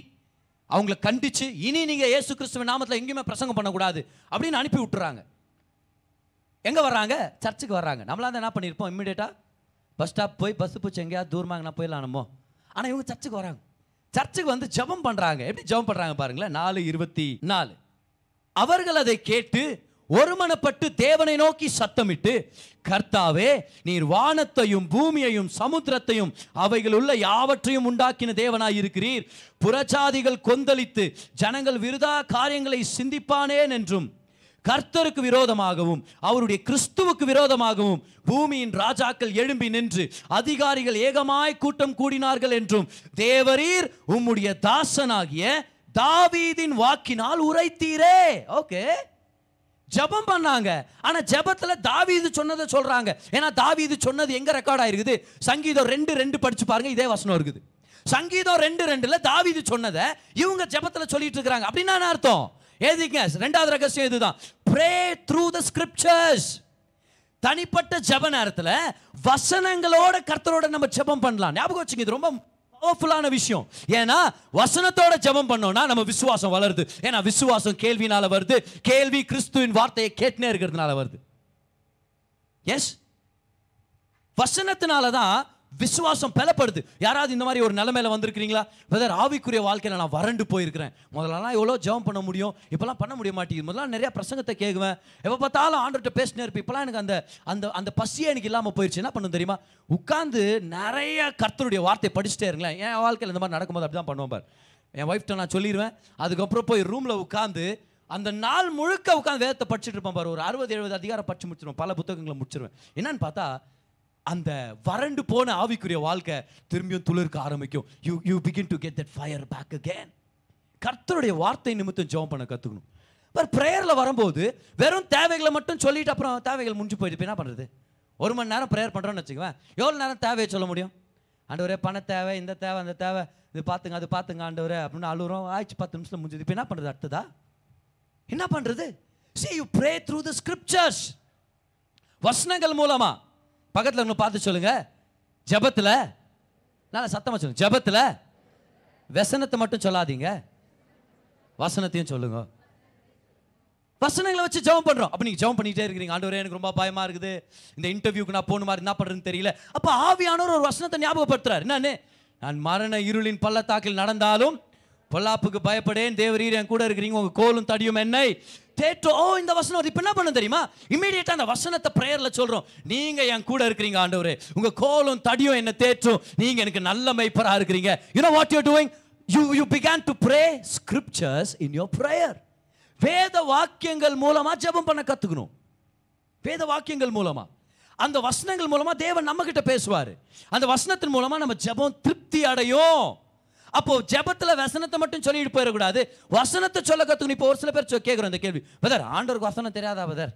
அவங்கள கண்டித்து இனி நீங்கள் இயேசு கிறிஸ்துவ நாமத்தில் எங்கேயுமே பிரசங்கம் பண்ணக்கூடாது அப்படின்னு அனுப்பி விட்டுறாங்க. எங்கே வர்றாங்க? சர்ச்சுக்கு வர்றாங்க. நம்மளாம் என்ன பண்ணியிருப்போம் இம்மிடியேட்டாக பஸ் ஸ்டாப் போய் பஸ் பிடிச்சி எங்கேயா தூரமாக போயிடலாம் நம்ம ஆனால் இவங்க சர்ச்சுக்கு வராங்க. சர்ச்சுக்கு வந்து ஜெபம் பண்ணுறாங்க எப்படி ஜெபம் பண்ணுறாங்க பாருங்களேன். நாலு இருபத்தி நாலு. அவர்கள் அதை கேட்டு ஒருமனப்பட்டு தேவனை நோக்கி சத்தமிட்டு கர்த்தாவே நீர் வானத்தையும் பூமியையும் சமுத்திரத்தையும் அவைகள் உள்ள யாவற்றையும் உண்டாக்கின தேவனாய் இருக்கிறீர் புறஜாதிகள் கொந்தளித்து ஜனங்கள் விருதா காரியங்களை சிந்திப்பானேன் என்றும் கர்த்தருக்கு விரோதமாகவும் அவருடைய கிறிஸ்துவுக்கு விரோதமாகவும் பூமியின் ராஜாக்கள் எழும்பி நின்று அதிகாரிகள் ஏகமாய் கூட்டம் கூடினார்கள் என்றும் தேவரீர் உம்முடைய தாசனாகிய தாவீதின் வாக்கினால் உரைத்தீரே. ஓகே. ஜெபம் பண்ணாங்க. ஆனா ஜபத்துல தாவீது சொன்னதை சொல்றாங்க. ஏன்னா தாவீது சொன்னது எங்க ரெக்கார்ட் ஆயிருக்குது? சங்கீதம் ரெண்டு ரெண்டு படிச்சு பாருங்க இதே வசனம் இருக்குது. சங்கீதம் ரெண்டு ரெண்டுல தாவீது சொன்னதை இவங்க ஜபத்துல சொல்லிட்டு இருக்கிறாங்க. அப்படின்னா அர்த்தம்? ஏதிங்க ரெண்டாவது ரகசியம் இதுதான். ப்ரே த்ரூ த ஸ்கிரிப்சர்ஸ் தனிப்பட்ட ஜெப நேரத்துல வசனங்களோட கர்த்தரோட நம்ம ஜெபம் பண்ணலாம். ஞாபகம் வச்சுங்க இது ரொம்ப பவர்ஃபுல்லான விஷயம். ஏன்னா வசனத்தோட ஜெபம் பண்ணோம்னா நம்ம விசுவாசம் வளருது. ஏன்னா விசுவாசம் கேள்வினால வருது. கேள்வி கிறிஸ்துவின் வார்த்தையை கேட்டுனே இருக்கிறதுனால வருது. எஸ் வசனத்தினால தான் விசுவாசம் பலப்படுது. யாராவது இந்த மாதிரி ஒரு நிலைமையில வந்திருக்கிறீங்களா? வெதர் ஆவிக்குரிய வாழ்க்கையில நான் வறண்டு போயிருக்கிறேன். முதல்லலாம் எவ்வளோ ஜெபம் பண்ண முடியும்? இப்போலாம் பண்ண முடிய மாட்டேங்குது. முதல்ல நிறைய பிரசங்கத்தை கேட்குவேன் எப்போ பார்த்தாலும் ஆண்டர்கிட்ட பேசினே இருப்பேன். இப்போலாம் எனக்கு அந்த அந்த அந்த பசியே எனக்கு இல்லாமல் போயிடுச்சு என்ன பண்ணும் தெரியுமா? உட்காந்து நிறைய கர்த்தருடைய வார்த்தை படிச்சுட்டே இருங்களேன். என் வாழ்க்கையில் இந்த மாதிரி நடக்கும்போது அப்படி தான் பண்ணுவேன் பார். என் ஒய்ஃப்ட்ட நான் சொல்லிடுவேன் அதுக்கப்புறம் போய் ரூமில் உட்காந்து அந்த நாள் முழுக்க உட்காந்து வேதத்தை படிச்சுட்டு இருப்பேன் பாரு. ஒரு அறுபது எழுபது அதிகாரம் படிச்சு முடிச்சிருவேன். பல புத்தகங்களை முடிச்சிருவேன். என்னன்னு பார்த்தா அந்த வறண்டு போன ஆவிக்குரிய வாழ்க்கை திரும்பியும் துளிர்க்க ஆரம்பிக்கும். You you begin to get that fire back again கர்த்தருடைய வார்த்தை நிமித்தம் ஜெபம் பண்ண கற்றுக்கணும் பர் ப்ரேயரில் வரும்போது வெறும் தேவைகளை மட்டும் சொல்லிட்டு அப்புறம் தேவைகள் முடிஞ்சு போயிட்டு என்ன பண்ணுறது ஒரு மணி நேரம் ப்ரேயர் பண்ணுறோன்னு வச்சுக்குவேன் எவ்வளோ நேரம் தேவையை சொல்ல முடியும்? ஆண்டவரே பண தேவை இந்த தேவை அந்த தேவை. இது பார்த்துங்க அது பார்த்துங்க ஆண்டவரே அப்படின்னு அழுகிறோம் ஆயிடுச்சு பத்து நிமிஷத்தில் முடிஞ்சது. இப்போ என்ன பண்ணுறது அடுத்ததா? என்ன பண்ணுறது see you pray through the scriptures வசனங்கள் மூலமாக பக்கத்தில் இன்னும் பார்த்து சொல்லுங்க. ஜபத்தில் நல்லா சத்தமாக சொல்லுங்க. ஜபத்தில் வசனத்தை மட்டும் சொல்லாதீங்க. வசனத்தையும் சொல்லுங்க. வசனங்களை வச்சு ஜெபம் பண்ணுறோம் அப்போ நீங்கள் ஜெபம் பண்ணிகிட்டே இருக்கிறீங்க. ஆண்டவரே எனக்கு ரொம்ப பயமாக இருக்குது. இந்த இன்டர்வியூக்கு நான் போகணுமா மாதிரி என்ன பண்ணுறதுன்னு தெரியல. அப்போ ஆவியானவர் ஒரு வசனத்தை ஞாபகப்படுத்துறாரு. என்னன்னு? நான் மரண இருளின் பள்ளத்தாக்கில் நடந்தாலும் பொல்லாப்புக்கு பயப்படேன். தேவரீர் என் கூட இருக்கிறீங்க. உங்க கோலும் தடியும் என்னை. தேற்றோ ஓ இந்த வசனம் இப்போ என்ன பண்ண தெரியுமா? இமீடியட்டா அந்த வசனத்தை பிரேயர்ல சொல்றோம். நீங்க என் கூட இருக்கிறீங்க ஆண்டவரே. உங்க கோலும் தடியும் என்ன தேற்றும். நீங்க எனக்கு நல்ல மைப்பராக இருக்கிறீங்க. You know what you doing you you begin to pray scriptures in your prayer வேத வாக்கியங்கள் மூலமா ஜெபம் பண்ண கத்துக்கணும். வேத வாக்கியங்கள் மூலமா. அந்த வசனங்கள் மூலமா தேவன் நம்ம கிட்ட பேசுவாரு. அந்த வசனத்தின் மூலமா நம்ம ஜெபம் திருப்தி அடையும். அப்போ ஜெபத்தில் வசனத்தை மட்டும் சொல்லிட்டு போயிடக்கூடாது. வசனத்தை சொல்ல கற்றுக்கணும் இப்போ ஒரு சில பேர் சொ- கேட்குறோம் இந்த கேள்வி. பதர் ஆண்டவருக்கு வசனம் தெரியாதா பதர்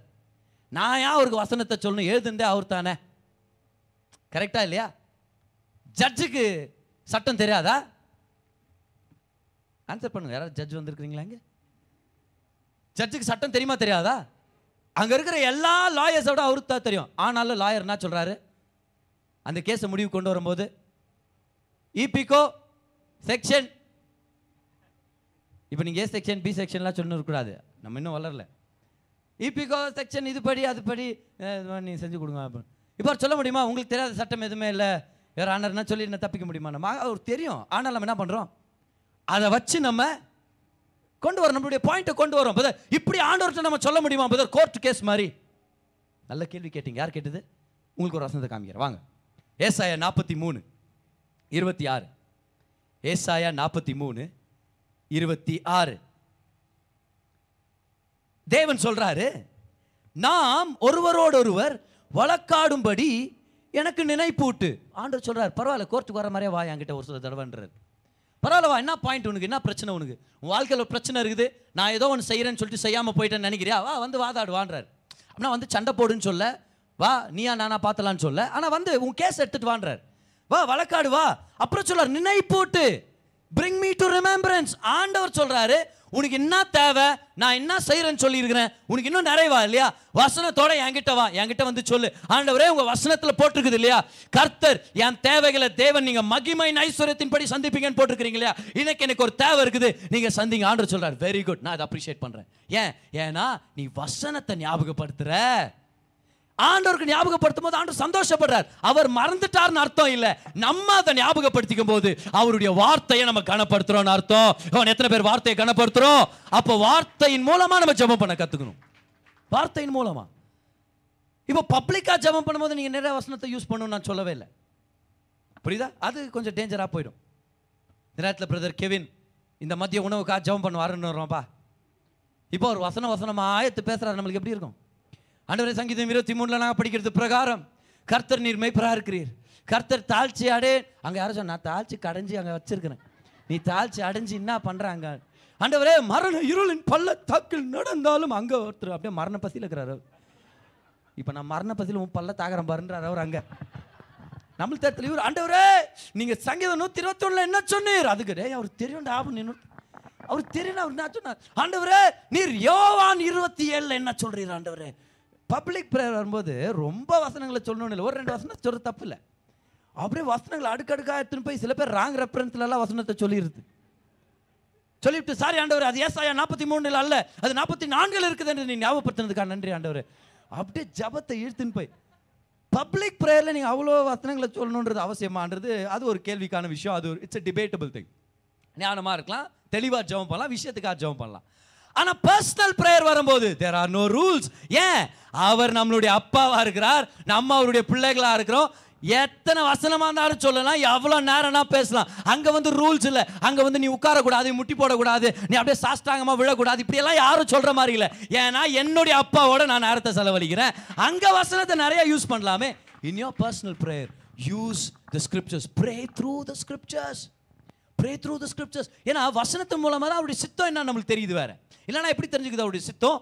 நான் ஏன் அவருக்கு வசனத்தை சொல்லணும்? எழுதுந்தே அவர் தானே. கரெக்டா இல்லையா? ஜட்ஜுக்கு சட்டம் தெரியாதா? ஆன்சர் பண்ணுங்க. யாராவது ஜட்ஜ் வந்திருக்கிறீங்களா இங்கே? ஜட்ஜுக்கு சட்டம் தெரியுமா தெரியாதா? அங்கே இருக்கிற எல்லா லாயர்ஸோட அவருக்கு தான் தெரியும். ஆனாலும் லாயர் என்ன சொல்கிறாரு அந்த கேஸை முடிவு கொண்டு வரும்போது இபிகோ செக்ஷன் இப்போ நீங்கள் ஏ செக்ஷன் பி செக்ஷன்லாம் சொல்லணும் இருக்கக்கூடாது. நம்ம இன்னும் வளரல. இபிகோ செக்ஷன் இது படி அது படி நீங்கள் செஞ்சு கொடுங்க. அப்படின்னு இப்போ சொல்ல முடியுமா? உங்களுக்கு தெரியாத சட்டம் எதுவுமே இல்லை. வேறு ஆனர்னா சொல்லி என்ன தப்பிக்க முடியுமா? நம்ம அவர் தெரியும். ஆனால் நம்ம என்ன பண்ணுறோம் அதை வச்சு நம்ம கொண்டு வரோம். நம்மளுடைய பாயிண்ட்டை கொண்டு வரோம். பதர் இப்படி ஆண்டவர்கிட்ட நம்ம சொல்ல முடியுமா பதர் கோர்ட் கேஸ் மாதிரி. நல்ல கேள்வி கேட்டீங்க. யார் கேட்டது? உங்களுக்கு ஒரு வசனத்தை காமிக்கிறேன். வாங்க. ஏசாய நாற்பத்தி மூணு இருபத்தி ஆறு. ஏசாயா நாற்பத்தி மூணு இருபத்தி ஆறு. தேவன் சொல்றாரு நாம் ஒருவரோடொருவர் வழக்காடும்படி எனக்கு நினைப்பூட்டு. ஆண்டவர் சொல்றாரு பரவாயில்ல கோர்ட்டுக்கு வர மாதிரியே வா என்கிட்ட ஒரு சில தடவைன்றார். பரவாயில்ல வா என்ன பாயிண்ட் உனக்கு? என்ன பிரச்சனை உனக்கு? உன் வாழ்க்கையில் ஒரு பிரச்சனை இருக்குது. நான் ஏதோ ஒன்று செய்கிறேன்னு சொல்லிட்டு செய்யாமல் போயிட்டேன்னு நினைக்கிறியா? வா வந்து வாதாடுவான்றார். அப்படின்னா வந்து சண்டை போடுன்னு சொல்ல வா நீயா நானா பார்த்தலான்னு சொல்ல ஆனால் வந்து உன் கேஸ் எடுத்துகிட்டு வான்றார். வா வழக்காடு வா. அப்புறம் சொல்றாரு நினைப்பூட்டு. பிரிங் மீ டு ரிமெம்பரன்ஸ் ஆண்டவர் சொல்றாரு உனக்கு என்ன தேவை? நான் என்ன செய்யறேன்னு சொல்லியிருக்கிறேன். உனக்கு இன்னும் நிறைவா இல்லையா? வசனத்தோட என்கிட்ட வா. என்கிட்ட வந்து சொல்லு. ஆண்டவரே உங்க வசனத்துல போட்டிருக்குது இல்லையா? கர்த்தர் என் தேவைகளை தேவன் நீங்க மகிமை ஐஸ்வர்யத்தின்படி சந்திப்பீங்கன்னு போட்டிருக்கிறீங்க இல்லையா? இன்னைக்கு எனக்கு ஒரு தேவை இருக்குது. நீங்க சந்திங்க. ஆண்டர் சொல்றாரு வெரி குட் நான் அதை அப்ரிஷியேட் பண்றேன். ஏன்? ஏன்னா நீ வசனத்தை ஞாபகப்படுத்துற. ஆண்டவருக்கு ஞாபகப்படுத்தும் போது ஆண்டவர் சந்தோஷப்படுறார். அவர் மறந்துட்டார்னு அர்த்தம் இல்லை. நம்ம அதை ஞாபகப்படுத்திக்கும் போது அவருடைய வார்த்தையை நம்ம கனப்படுத்துறோம்னு அர்த்தம். அவன் எத்தனை பேர் வார்த்தையை கனப்படுத்துறோம்? அப்போ வார்த்தையின் மூலமா நம்ம ஜபம் பண்ண கத்துக்கணும். வார்த்தையின் மூலமா. இப்போ பப்ளிக்காக ஜபம் பண்ணும்போது நீங்கள் நிறைய வசனத்தை யூஸ் பண்ணணும்னு நான் சொல்லவே இல்லை. புரியுதா? அது கொஞ்சம் டேஞ்சராக போயிடும். இந்த நேரத்தில் பிரதர் கெவின் இந்த மதிய உணவுக்காக ஜெபம் பண்ணுவாருன்னு வரோம்ப்பா இப்போ ஒரு வசன வசனமாக ஆயத்து பேசுகிறாரு நம்மளுக்கு எப்படி இருக்கும்? ஆண்டவரை சங்கீதம் இருபத்தி மூணுல நான் படிக்கிறது பிரகாரம். கர்த்தர் நீர் மெய்ப்பராக இருக்கிறீர். கர்த்தர் தாழ்ச்சி அடே அங்கே யாரும் சொன்னா நான் தாழ்ச்சி கடைஞ்சி அங்கே வச்சிருக்கிறேன். நீ தாழ்ச்சி அடைஞ்சு என்ன பண்ணுறாங்க ஆண்டவரே மரண இருளின் பள்ளத்தாக்கில் நடந்தாலும் அங்கே ஒருத்தர் அப்படியே மரண பசியில் அவர். இப்போ நான் மரண பசியில் உன் பல்ல தாகரம் பாருன்றார் அவர் அங்கே. நம்மளுக்கு தேர்தல் இவர் ஆண்டவரே நீங்கள் சங்கீதம் நூற்றி இருபத்தொன்னில் என்ன சொன்னீர்? அதுக்கு ரே அவர் தெரியும் அப்படின்னு நின்று அவர் தெரியும் அவர் என்ன சொன்னார்? ஆண்டவரே நீர் யோவான் இருபத்தி ஏழில் என்ன சொல்கிறீர் ஆண்டவரே? பப்ளிக் ப்ரேயர் வரும்போது ரொம்ப வசனங்களை சொல்லணும்னு இல்லை. ஒரு ரெண்டு வசனம் சொல்ற தப்பு இல்லை அப்படியே வசனங்களை அடுக்கடுக்காக எடுத்துன்னு போய் சில பேர் ராங் ரெஃபரன்ஸ்லலாம் வசனத்தை சொல்லிடுது. சொல்லிவிட்டு சாரி ஆண்டவர் அது ஏசாயா நாற்பத்தி மூணுல அல்ல. அது நாற்பத்தி நான்குல இருக்குது என்று நீ ஞாபகப்படுத்துனதுக்காக நன்றி ஆண்டவர். அப்படியே ஜபத்தை இழுத்துன்னு போய் பப்ளிக் ப்ரேயரில் நீங்கள் அவ்வளோ வசனங்களை சொல்லணுன்றது அவசியமானது அது ஒரு கேள்விக்கான விஷயம். அது ஒரு இட்ஸ் a டிபேட்டபிள் திங் ஞானமாக இருக்கலாம் தெளிவாக ஜெபம் பண்ணலாம் விஷயத்துக்காக ஜெபம் பண்ணலாம். ஆனால் பர்சனல் ப்ரேயர் வரும்போது தேர் ஆர் நோ ரூல்ஸ் ஏன்? அவர் நம்மளுடைய அப்பாவா இருக்கிறார் நம்ம அவருடைய பிள்ளைகளா இருக்கிறோம். எத்தனை வசனமாக இருந்தாலும் சொல்லலாம் எவ்வளோ நேரம்னா பேசலாம். அங்கே வந்து ரூல்ஸ் இல்லை. அங்கே வந்து நீ உட்காரக்கூடாது முட்டி போடக்கூடாது நீ அப்படியே சாஸ்தாங்கமாக விழக்கூடாது. இப்படியெல்லாம் யாரும் சொல்கிற மாதிரி இல்லை. ஏன்னா என்னுடைய அப்பாவோட நான் நேரத்தை செலவழிக்கிறேன். அங்கே வசனத்தை நிறையா யூஸ் பண்ணலாமே. In your personal prayer use the scriptures pray through the scriptures pray through the scriptures ஏன்னா வசனத்தின் மூலமாக தான் அவருடைய சித்தம் என்ன நம்மளுக்கு தெரியுது வேற. இல்லைன்னா எப்படி தெரிஞ்சுக்குது அவருடைய சித்தம்?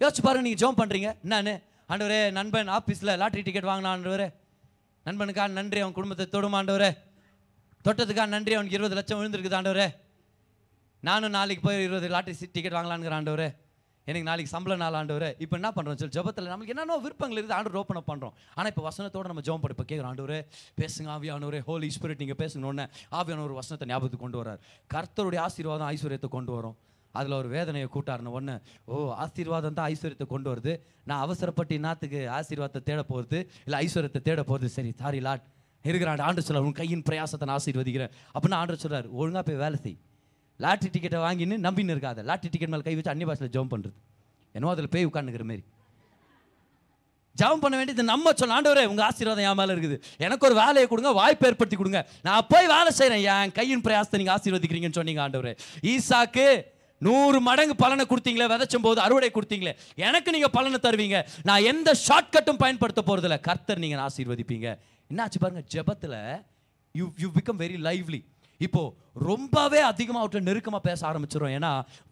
யோசிச்சு பாருங்க நீங்கள் ஜோம் பண்ணுறீங்க என்னன்னு? ஆண்டவரே நண்பன் ஆஃபீஸில் லாட்ரி டிக்கெட் வாங்கினா ஆண்டவரே நண்பனுக்கா நன்றி அவன் குடும்பத்தை தொடும் ஆண்டவரே தொட்டதுக்கா நன்றி அவனுக்கு இருபது லட்சம் விழுந்திருக்குது ஆண்டவரே. நானும் நாளைக்கு போய் இருபது லாட்ரி டிக்கெட் வாங்கலான்ங்கிற ஆண்டவரே. எனக்கு நாளைக்கு சம்பள நாள் ஆண்டவர். இப்போ என்ன பண்ணுறோம் சொல்லி ஜபத்தில் நம்மளுக்கு என்னென்ன விருப்பங்கள் இருக்குது ஆண்டு ஓப்பன் அப் பண்ணுறோம் ஆனால் இப்போ வசனத்தோடு நம்ம ஜோம் இப்போ கேட்குறோம் ஆண்டவரே பேசுங்க ஆவியானவரே ஹோலி ஸ்பிரிட் நீங்கள் பேசுங்க உடனே ஆவியான ஒரு வசனத்தை ஞாபகத்துக்கு கொண்டு வரார் கர்த்தருடைய ஆசீர்வாதம் ஐஸ்வர்யத்தை கொண்டு வரும். அதில் ஒரு வேதனையை கூட்டாருன ஒன்று ஓ ஆசீர்வாதம் தான் ஐஸ்வர்யத்தை கொண்டு வருது. நான் அவசரப்பட்டு நாத்துக்கு ஆசீர்வாதத்தை தேட போகிறது இல்லை ஐஸ்வர்யத்தை தேட போகிறது சரி சாரி லாட் இருக்கிறான் ஆண்டு சொல்கிறார் உன் கையின் பிரயாசத்தை நான் ஆசீர்வதிக்கிறேன். அப்படின்னு ஆண்டு சொல்கிறார் ஒழுங்காக போய் வேலை செய். லாட்ரி டிக்கெட்டை வாங்கின்னு நம்பின்னு இருக்காத. லாட்ரி டிக்கெட் மேலே கை வச்சு அன்னி பாஷையில் ஜெபம் பண்ணுறது என்னவோ அதில் பேய் உட்காந்துக்கிற மாரி ஜெபம் பண்ண வேண்டியது நம்ம சொல்ல ஆண்டவரே உங்கள் ஆசீர்வாதம் என் மேலே இருக்குது. எனக்கு ஒரு வேலையை கொடுங்க வாய்ப்பு ஏற்படுத்தி கொடுங்க. நான் போய் வேலை செய்கிறேன் என் கையின் பிரயாசத்தை நீங்கள் ஆசீர்வதிக்கிறீங்கன்னு சொன்னீங்க ஆண்டவரே. ஈசாக்கு நூறு மடங்கு பலனை கொடுத்தீங்களே விதைச்சும் போது அறுவடை கொடுத்தீங்களே. எனக்கு நீங்கள் பலனை தருவீங்க. நான் எந்த ஷார்ட்கட்டும் பயன்படுத்த போகிறதில்ல கர்த்தர் நீங்கள் ஆசீர்வதிப்பீங்க? என்னாச்சு பாருங்கள் ஜபத்தில் you you become very lively இப்போ ரொம்பவே அதிகமாக அவற்றை நெருக்கமாக பேச ஆரம்பிச்சிடும் ஏன்னா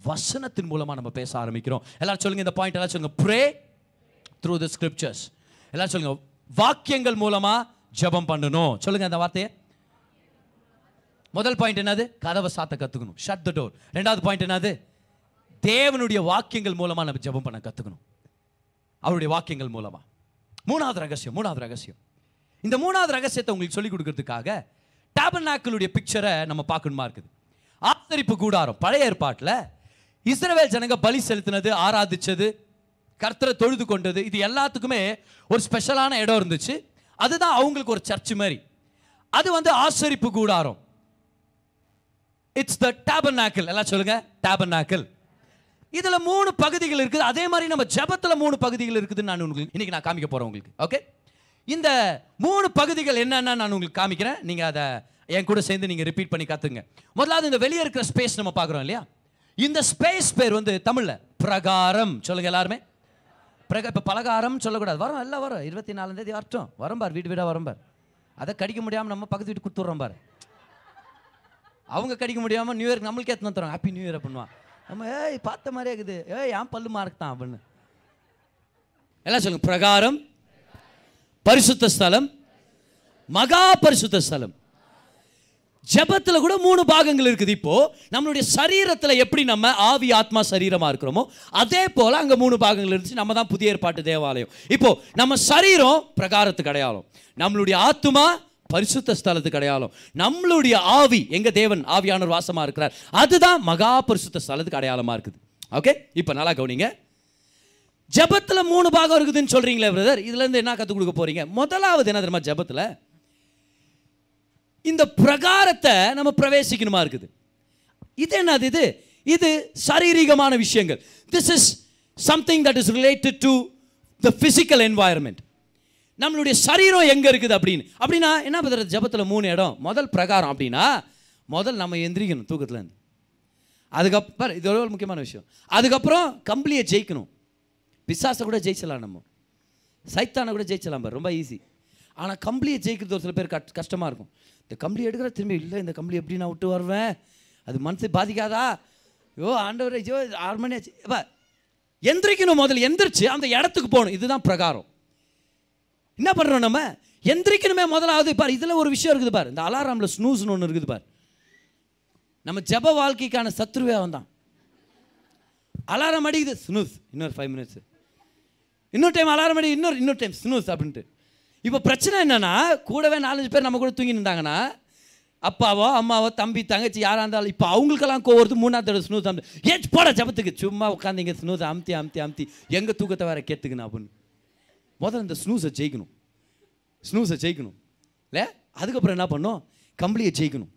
வசனத்தின் மூலமாக நம்ம பேச ஆரம்பிக்கிறோம். எல்லாரும் சொல்லுங்க இந்த பாயிண்ட் எல்லாம் சொல்லுங்க. ப்ரே த்ரூ த ஸ்கிரிப்சர்ஸ் எல்லாரும் சொல்லுங்க வாக்கியங்கள் மூலமாக ஜெபம் பண்ணணும். சொல்லுங்க அந்த வார்த்தையை. முதல் பாயிண்ட் என்னது? கதவை சாத்த கற்றுக்கணும் ஷட் த டோர் ரெண்டாவது பாயிண்ட் என்னது? தேவனுடைய வாக்கியங்கள் மூலமாக நம்ம ஜெபம் பண்ண கற்றுக்கணும் அவருடைய வாக்கியங்கள் மூலமாக மூணாவது ரகசியம் மூணாவது ரகசியம். இந்த மூணாவது ரகசியத்தை உங்களுக்கு சொல்லிக் கொடுக்கறதுக்காக டேபர்நாக்கிளுடைய பிக்சரை நம்ம பார்க்கணுமா இருக்குது? ஆத்தரிப்பு கூடாரம் பழைய ஏற்பாட்டில் இஸ்ரவேல் ஜனங்க பலி செலுத்தினது ஆராதிச்சது கர்த்தரை தொழுது கொண்டது இது எல்லாத்துக்குமே ஒரு ஸ்பெஷலான இடம் இருந்துச்சு. அதுதான் அவங்களுக்கு ஒரு சர்ச் மாதிரி. அது வந்து ஆசரிப்பு கூடாரம். இட்ஸ் த டேபர்நாக்கிள் எல்லாம் சொல்லுங்க டேபர்நாக்கிள் இதில் மூணு பகுதிகள் இருக்குது. அதே மாதிரி நம்ம ஜபத்தில் மூணு பகுதிகள் இருக்குதுன்னு நான் உங்களுக்கு இன்னைக்கு நான் காமிக்க போகிறேன் உங்களுக்கு. ஓகே இந்த மூணு பகுதிகள் என்னென்ன நான் உங்களுக்கு காமிக்கிறேன். நீங்கள் அதை என் கூட சேர்ந்து நீங்கள் ரிப்பீட் பண்ணி கற்றுங்க முதலாவது இந்த வெளியே இருக்கிற ஸ்பேஸ் நம்ம பார்க்குறோம் இல்லையா? இந்த ஸ்பேஸ் பேர் வந்து தமிழில் பிரகாரம். சொல்லுங்க எல்லாருமே. பிரக இப்போ பலகாரம் சொல்லக்கூடாது. வரும் எல்லாம் வரும். இருபத்தி நாலாம் அர்த்தம் வரம்பார் பார் வீடு வீடாக வரம்பார் அதை கடிக்க முடியாமல் நம்ம பக்கத்து வீட்டு கொடுத்துட்றோம் பார். அவங்க கடிக்க முடியாமல் நியூ இயர்க்கு நம்மளுக்கு எத்தனை தரோம் ஹாப்பி நியூ இயர் பண்ணுவான் நம்ம ஏய் பார்த்த மாதிரியே இருக்குது. ஏய் ஏன் பல்லு மார்க் தான்? அப்படின்னு. எல்லாம் சொல்லுங்கள் பிரகாரம் பரிசுத்த ஸ்தலம் மகா பரிசுத்த ஸ்தலம். ஜபத்தில் கூட மூணு பாகங்கள் இருக்குது இப்போ. நம்மளுடைய சரீரத்தில் எப்படி நம்ம ஆவி ஆத்மா சரீரமாக இருக்கிறோமோ அதே போல் அங்கே மூணு பாகங்கள் இருந்துச்சு. நம்ம தான் புதிய ஏற்பாட்டு தேவாலயம். இப்போ நம்ம சரீரம் பிரகாரத்துக்கு அடையாளம். நம்மளுடைய ஆத்மா பரிசுத்த ஸ்தலத்துக்கு அடையாளம். நம்மளுடைய ஆவி எங்க தேவன் ஆவியானவர் வாசமாக இருக்கிறார். அதுதான் மகா பரிசுத்த ஸ்தலத்துக்கு அடையாளமாக இருக்குது. ஓகே இப்போ நல்லா கவனிங்க. ஜபத்தில் மூணு பாகம் இருக்குதுன்னு சொல்கிறீங்களே பிரதர் இதுலேருந்து என்ன கற்றுக் கொடுக்க போகிறீங்க முதலாவது என்ன தெரியுமா ஜபத்தில்? இந்த பிரகாரத்தை நம்ம பிரவேசிக்கணுமா இருக்குது? இது என்னது இது? இது சரீரிகமான விஷயங்கள். This is something that is related to the physical environment நம்மளுடைய சரீரம் எங்கே இருக்குது அப்படின்னு? அப்படின்னா என்ன பண்ணுறது ஜபத்தில் மூணு இடம். முதல் பிரகாரம் அப்படின்னா முதல் நம்ம எந்திரிக்கணும் தூக்கத்துலேருந்து அதுக்கப்புறம் இது ஒரு முக்கியமான விஷயம். அதுக்கப்புறம் கம்பளியை ஜெயிக்கணும். பிசாசை கூட ஜெயிச்சலாம் நம்ம. சைத்தானை கூட ஜெயிச்சலாம் ரொம்ப ஈஸி ஆனால் கம்பளியை ஜெயிக்கிறது ஒரு சில பேர் கட் கஷ்டமாக இருக்கும். இந்த கம்பளி எடுக்கிற திரும்பி இல்லை இந்த கம்பளி எப்படி நான் விட்டு வருவேன்? அது மனசு பாதிக்காதா? யோ ஆண்டவர் ஐயோ ஆறு மணி ஆச்சு. அப்பா எந்திரிக்கணும் முதல்ல எந்திரிச்சு அந்த இடத்துக்கு போகணும். இதுதான் பிரகாரம். என்ன பண்ணுறோம் நம்ம? எந்திரிக்கணுமே முதலாவது. பார் இதில் ஒரு விஷயம் இருக்குது பார். இந்த அலாரமில் ஸ்னூஸ்னு ஒன்று இருக்குது பார். நம்ம ஜப வாழ்க்கைக்கான சத்ருவே அவன் தான் அலாரம் அடிக்குது ஸ்னூஸ் இன்னொரு ஃபைவ் மினிட்ஸ் இன்னொரு டைம் அலாரம் அடி இன்னொரு இன்னொரு டைம் ஸ்னூஸ் அப்படின்ட்டு இப்போ பிரச்சனை என்னென்னா கூடவே நாலஞ்சு பேர் நம்ம கூட தூங்கி நின்றாங்கன்னா அப்பாவோ அம்மாவோ தம்பி தங்கச்சி யாராக இருந்தாலும் இப்போ அவங்களுக்கெல்லாம் கோவருது மூணாவது தடவை ஸ்னூஸ் அமுத்து ஏன் போட ஜபத்துக்கு. சும்மா உட்காந்து இங்கே ஸ்னூஸ் அமுத்தி அமுத்தி அமுத்தி. எங்கள் தூக்கத்தை வேற கேட்டுக்கணும் அப்படின்னு. முதல்ல இந்த ஸ்னூஸை ஜெயிக்கணும். ஸ்னூஸை ஜெயிக்கணும். இல்லை? அதுக்கப்புறம் என்ன பண்ணோம் கம்பளியை ஜெயிக்கணும்.